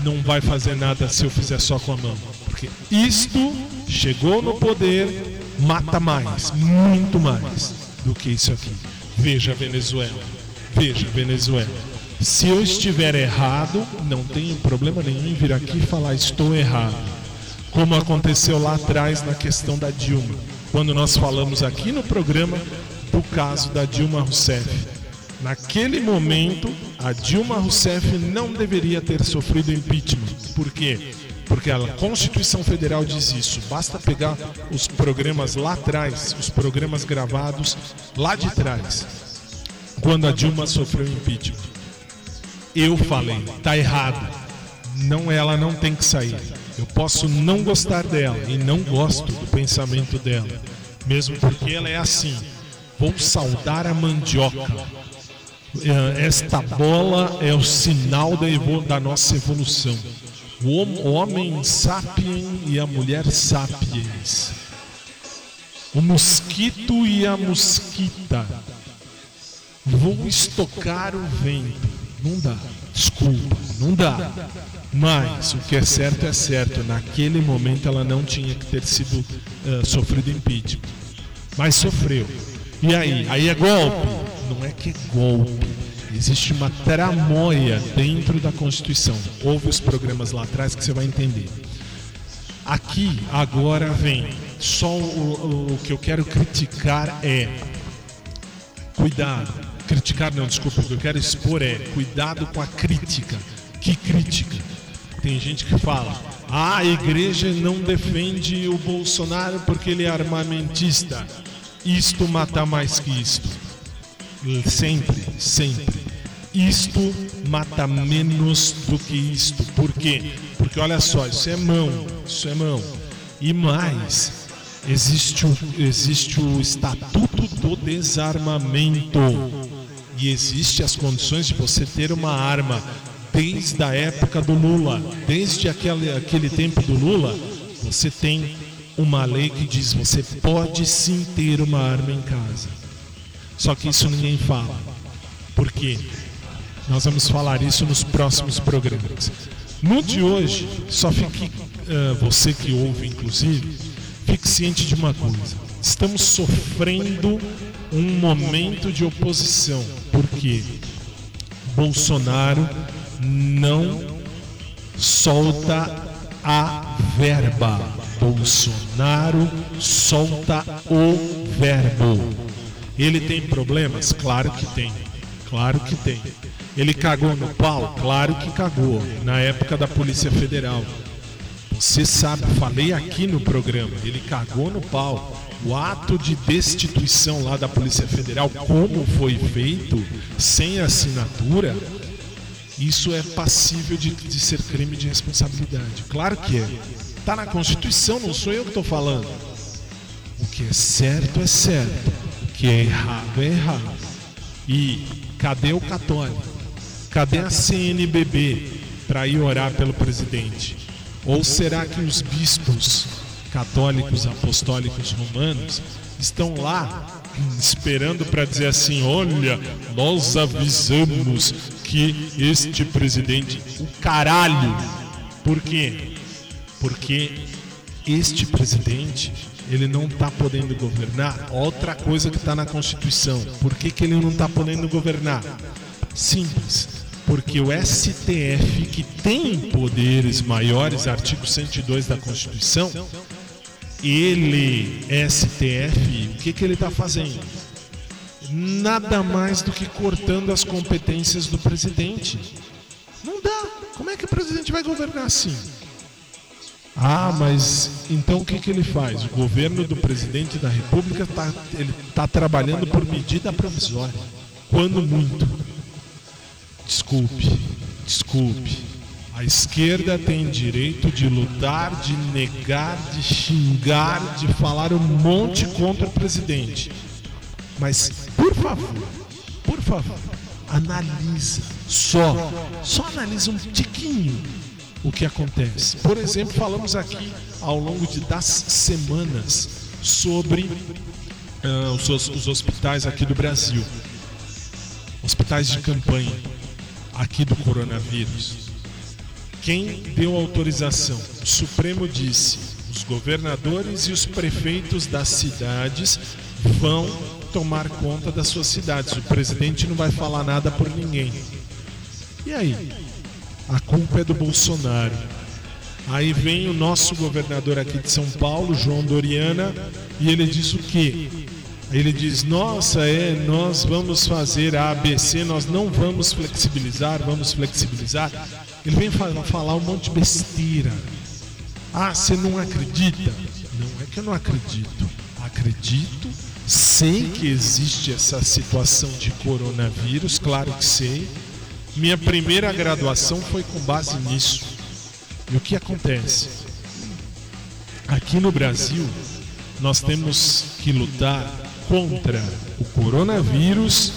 não vai fazer nada se eu fizer só com a mão. Porque isto chegou no poder, mata mais, muito mais do que isso aqui. Veja Venezuela. Veja Venezuela. Se eu estiver errado, não tenho problema nenhum em vir aqui e falar estou errado. Como aconteceu lá atrás na questão da Dilma, quando nós falamos aqui no programa do caso da Dilma Rousseff. Naquele momento, a Dilma Rousseff não deveria ter sofrido impeachment. Por quê? Porque a Constituição Federal diz isso. Basta pegar os programas lá atrás, os programas gravados lá de trás, quando a Dilma sofreu impeachment. Eu falei, tá errado. Não, ela não tem que sair. Eu posso não gostar dela e não gosto do pensamento dela, mesmo porque ela é assim. Vou saudar a mandioca. Eh, Esta bola é o sinal da, da nossa evolução. O homem sapien e a mulher sapiens. O mosquito e a mosquita. Vou estocar o vento. Não dá. Desculpa, não dá. Mas o que é certo é certo. Naquele momento ela não tinha que ter sido eh, sofrido impeachment. Mas sofreu. E aí? Aí é golpe? Não é que é golpe. Existe uma tramóia dentro da Constituição. Ouve os programas lá atrás que você vai entender. Aqui, agora vem. Só o- o que eu quero criticar é. Cuidado. Criticar não, desculpa. O que eu quero expor é. Cuidado com a crítica. Que crítica? Tem gente que fala. Ah, a igreja não defende o Bolsonaro porque ele é armamentista. Isto mata mais que isto. Sempre, sempre. Isto mata menos do que isto. Por quê? Porque olha só, isso é mão, isso é mão. E mais, existe o, existe o Estatuto do Desarmamento. E existe as condições de você ter uma arma desde a época do Lula, desde aquele, aquele tempo do Lula, você tem uma lei que diz você pode sim ter uma arma em casa. Só que isso ninguém fala. Por quê? Nós vamos falar isso nos próximos programas. No de hoje, só fique, eh, você que ouve inclusive, fique ciente de uma coisa. Estamos sofrendo um momento de oposição. Por quê? Bolsonaro não solta a verba. Bolsonaro solta o verbo. Ele tem problemas? Claro que tem. Claro que tem. Ele cagou no pau? Claro que cagou. Na época da Polícia Federal. Você sabe, falei aqui no programa, ele cagou no pau. O ato de destituição lá da Polícia Federal, como foi feito, sem assinatura, isso é passível de, de ser crime de responsabilidade. Claro que é. Tá na Constituição, não sou eu que estou falando. O que é certo é certo. O que é errado é errado. E cadê o católico? Cadê a CNBB para ir orar pelo presidente? Ou será que os bispos católicos apostólicos romanos estão lá esperando para dizer assim: olha, nós avisamos que este presidente, o caralho. Por quê? Porque este presidente, ele não está podendo governar. Outra coisa que está na Constituição. Por que, que ele não está podendo governar? Simples. Porque o STF, que tem poderes maiores, artigo 102 da Constituição, ele, STF, o que, que ele está fazendo? Nada mais do que cortando as competências do presidente. Não dá. Como é que o presidente vai governar assim? Ah, mas então o que, que ele faz? O governo do presidente da República está tá trabalhando por medida provisória. Quando muito. Desculpe, desculpe. A esquerda tem direito de lutar, de negar, de xingar, de falar um monte contra o presidente. Mas, por favor, por favor, analisa só, só analisa um tiquinho o que acontece. Por exemplo, falamos aqui ao longo de, das semanas sobre ah, os, os hospitais aqui do Brasil, hospitais de campanha aqui do coronavírus. Quem deu autorização? O Supremo disse: os governadores e os prefeitos das cidades vão tomar conta das suas cidades. O presidente não vai falar nada por ninguém. E aí? A culpa é do Bolsonaro. Aí vem o nosso governador aqui de São Paulo, João Doriana, e ele diz o quê? Ele diz: Nossa, é, nós vamos fazer a ABC, nós não vamos flexibilizar, vamos flexibilizar. Ele vem falar, falar um monte de besteira. Ah, você não acredita? Não é que eu não acredito. Acredito, sei que existe essa situação de coronavírus, claro que sei. Minha primeira graduação foi com base nisso. E o que acontece? Aqui no Brasil, nós temos que lutar contra o coronavírus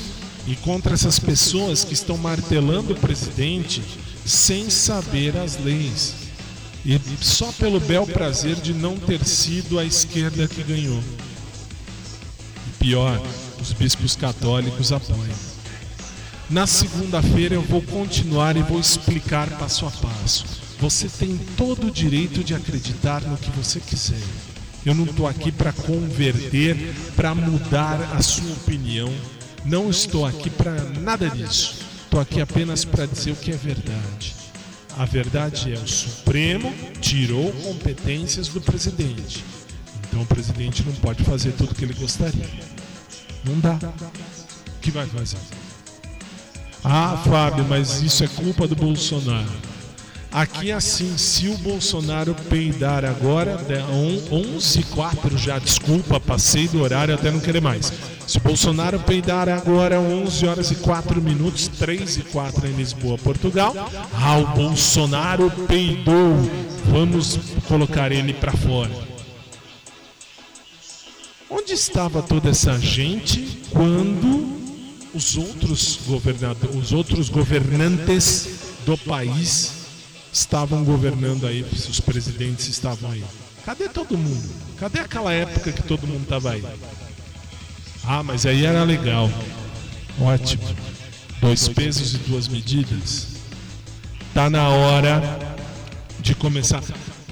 e contra essas pessoas que estão martelando o presidente sem saber as leis. E só pelo bel prazer de não ter sido a esquerda que ganhou. E pior, os bispos católicos apoiam. Na segunda-feira eu vou continuar e vou explicar passo a passo. Você tem todo o direito de acreditar no que você quiser. Eu não estou aqui para converter, para mudar a sua opinião. Não estou aqui para nada disso. Estou aqui apenas para dizer o que é verdade. A verdade é o Supremo tirou competências do presidente. Então o presidente não pode fazer tudo o que ele gostaria. Não dá. O que vai fazer? Ah, Fábio, mas isso é culpa do Bolsonaro. Aqui é assim, se o Bolsonaro peidar agora, né, on- 11 e 4 já, desculpa, passei do horário até não querer mais. Se Bolsonaro peidar agora, 11 horas e 4 minutos, 3 e 4 em Lisboa, Portugal. Ah, o Bolsonaro peidou. Vamos colocar ele para fora. Onde estava toda essa gente quando os outros os outros governantes do país estavam governando aí, os presidentes estavam aí. Cadê todo mundo? Cadê aquela época que todo mundo estava aí? Ah, mas aí era legal. Ótimo. Dois pesos e duas medidas. Tá na hora de começar,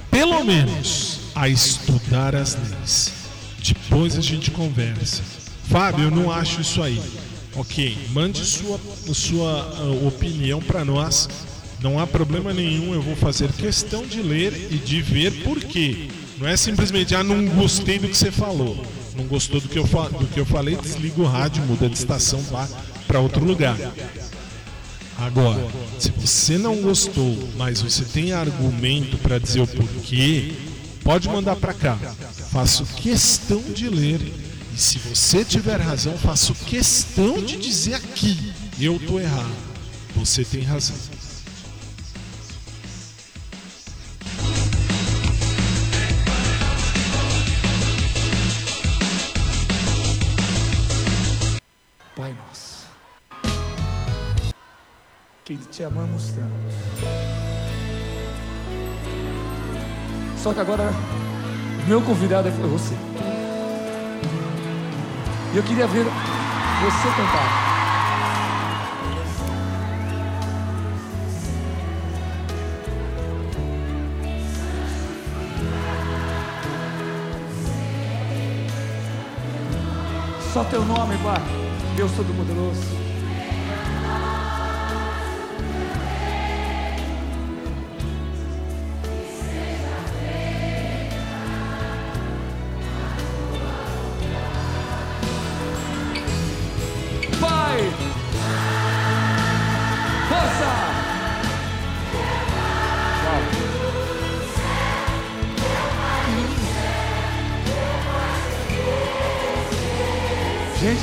pelo menos, a estudar as leis. Depois a gente conversa. Fábio, eu não acho isso aí. Ok, mande sua, sua ah, opinião para nós. Não há problema nenhum, eu vou fazer questão de ler e de ver por quê. Não é simplesmente, ah, não gostei do que você falou. Não gostou do que eu, do que eu falei, desliga o rádio, muda de estação, para outro lugar. Agora, se você não gostou, mas você tem argumento para dizer o porquê, pode mandar para cá. Faço questão de ler. E se você tiver razão, faço questão de dizer aqui: eu tô errado. Você tem razão. Te amamos tanto. Só que agora, meu convidado é você. E eu queria ver você cantar. Só teu nome, Pai. Deus Todo-Poderoso.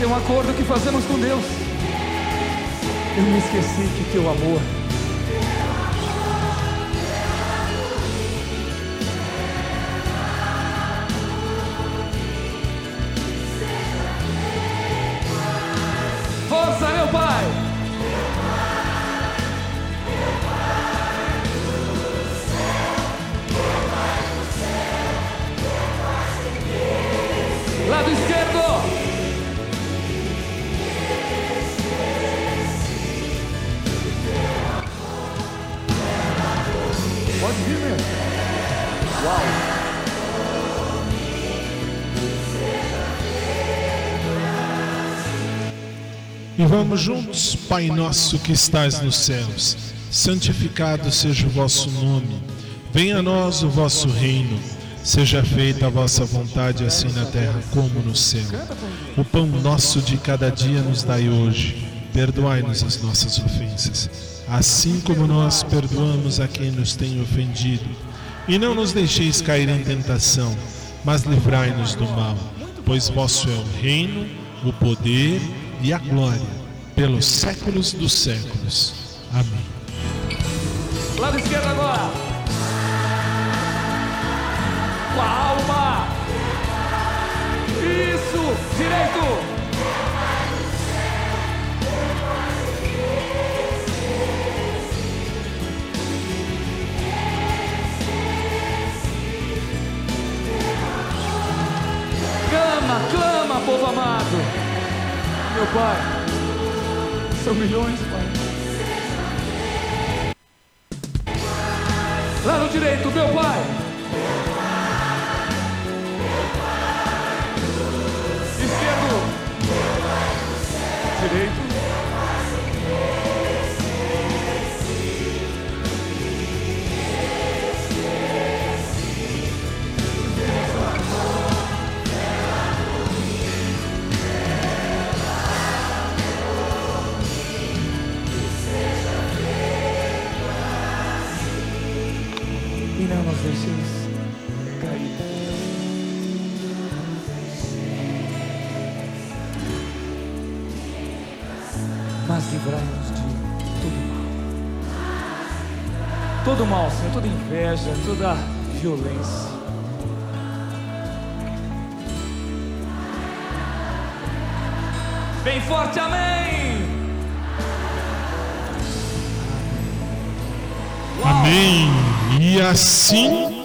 É um acordo que fazemos com Deus. Eu me esqueci que teu amor vamos juntos, Pai nosso que estás nos céus, santificado seja o vosso nome. Venha a nós o vosso reino. Seja feita a vossa vontade, assim na terra como no céu. O pão nosso de cada dia nos dai hoje. Perdoai-nos as nossas ofensas, assim como nós perdoamos a quem nos tem ofendido. E não nos deixeis cair em tentação, mas livrai-nos do mal, pois vosso é o reino, o poder e a glória, pelos séculos dos séculos. Milhões, Pai. Lado direito, meu pai. Inveja, toda violência. Bem forte, amém! Amém. E assim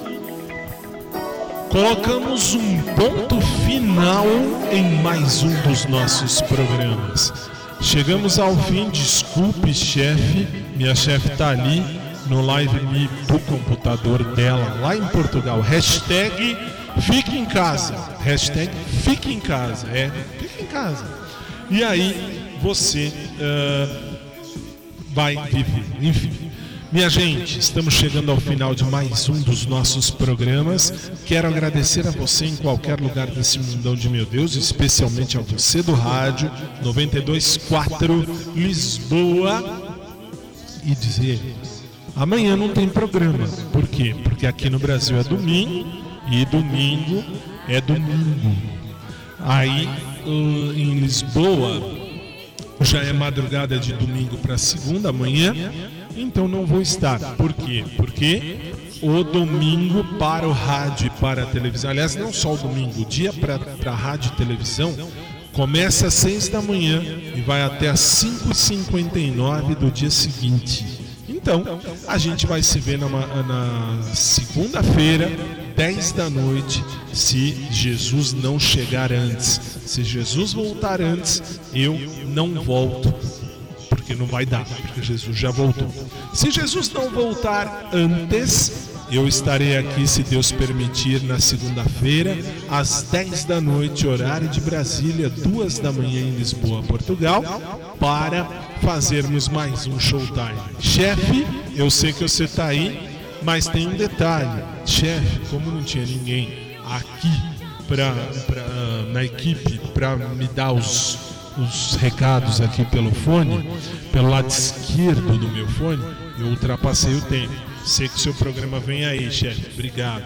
colocamos um ponto final em mais um dos nossos programas. Chegamos ao fim, desculpe, chefe. Minha chefe tá ali no live me do computador dela, lá em Portugal. Hashtag fique em casa. Hashtag fique em casa. É, fique em casa. E aí você ah, vai viver. Enfim. Minha gente, estamos chegando ao final de mais um dos nossos programas. Quero agradecer a você em qualquer lugar desse mundão de meu Deus, especialmente a você do rádio 924 Lisboa e dizer: amanhã não tem programa. Por quê? Porque aqui no Brasil é domingo e domingo é domingo. Aí uh, em Lisboa já é madrugada de domingo para segunda amanhã, então não vou estar. Por quê? Porque o domingo para o rádio e para a televisão, aliás, não só o domingo, o dia para a rádio e televisão começa às 6 da manhã e vai até às 5h59 do dia seguinte. Então, a gente vai se ver numa- na segunda-feira, 10 da noite, se Jesus não chegar antes. Se Jesus voltar antes, eu não volto, porque não vai dar, porque Jesus já voltou. Se Jesus não voltar antes, eu estarei aqui, se Deus permitir, na segunda-feira, às 10 da noite, horário de Brasília, 2 da manhã em Lisboa, Portugal, para fazermos mais um showtime. Chefe, eu sei que você está aí, mas tem um detalhe. Chefe, como não tinha ninguém aqui pra, pra, na equipe para me dar os, os recados aqui pelo fone, pelo lado esquerdo do meu fone, eu ultrapassei o tempo. Sei que seu programa vem aí, chefe. Obrigado.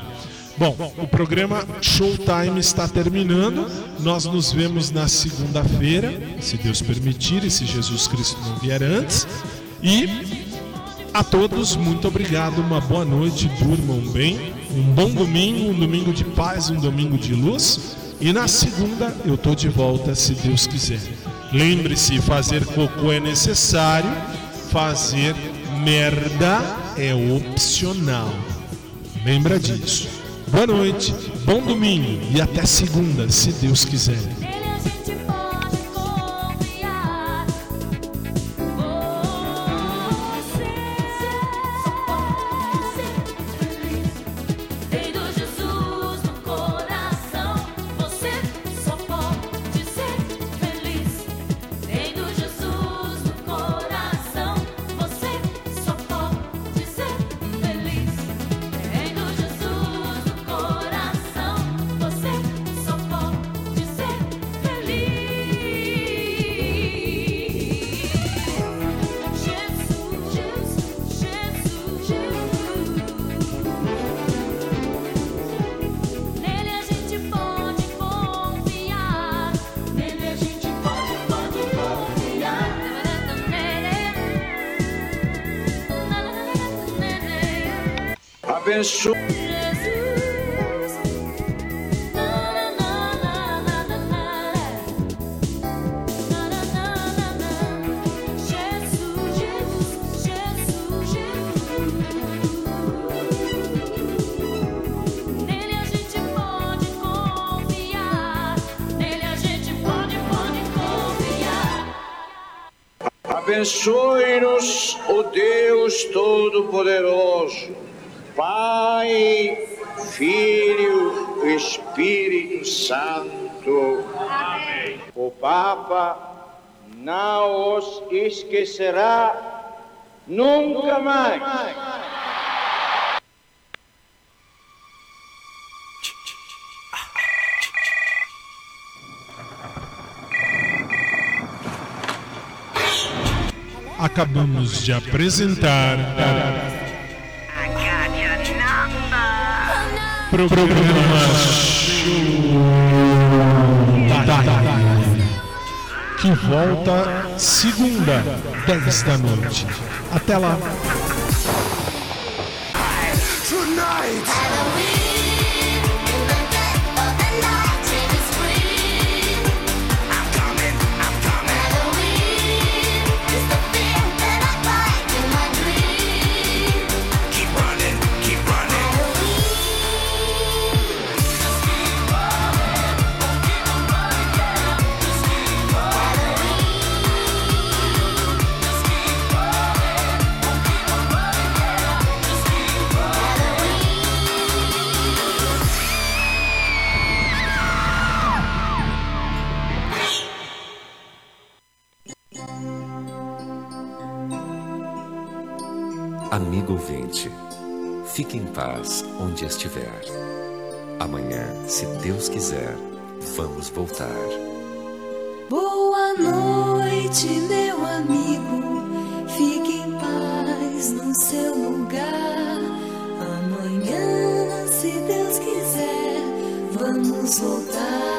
Bom, o programa Showtime está terminando. Nós nos vemos na segunda-feira, se Deus permitir e se Jesus Cristo não vier antes. E a todos, muito obrigado, uma boa noite, durmam bem, um bom domingo, um domingo de paz, um domingo de luz. E na segunda eu tô de volta, se Deus quiser. Lembre-se, fazer cocô é necessário, fazer merda é opcional. Lembra disso. Boa noite, bom domingo e até segunda, se Deus quiser. Confiar. Abençoe-nos o Deus Todo-Poderoso, Pai, Filho, Espírito Santo. Amém. O Papa não os esquecerá nunca mais. Acabamos de apresentar programa que volta segunda, 10 da noite. Até lá. Fique em paz onde estiver. Amanhã, se Deus quiser, vamos voltar. Boa noite, meu amigo. Fique em paz no seu lugar. Amanhã, se Deus quiser, vamos voltar.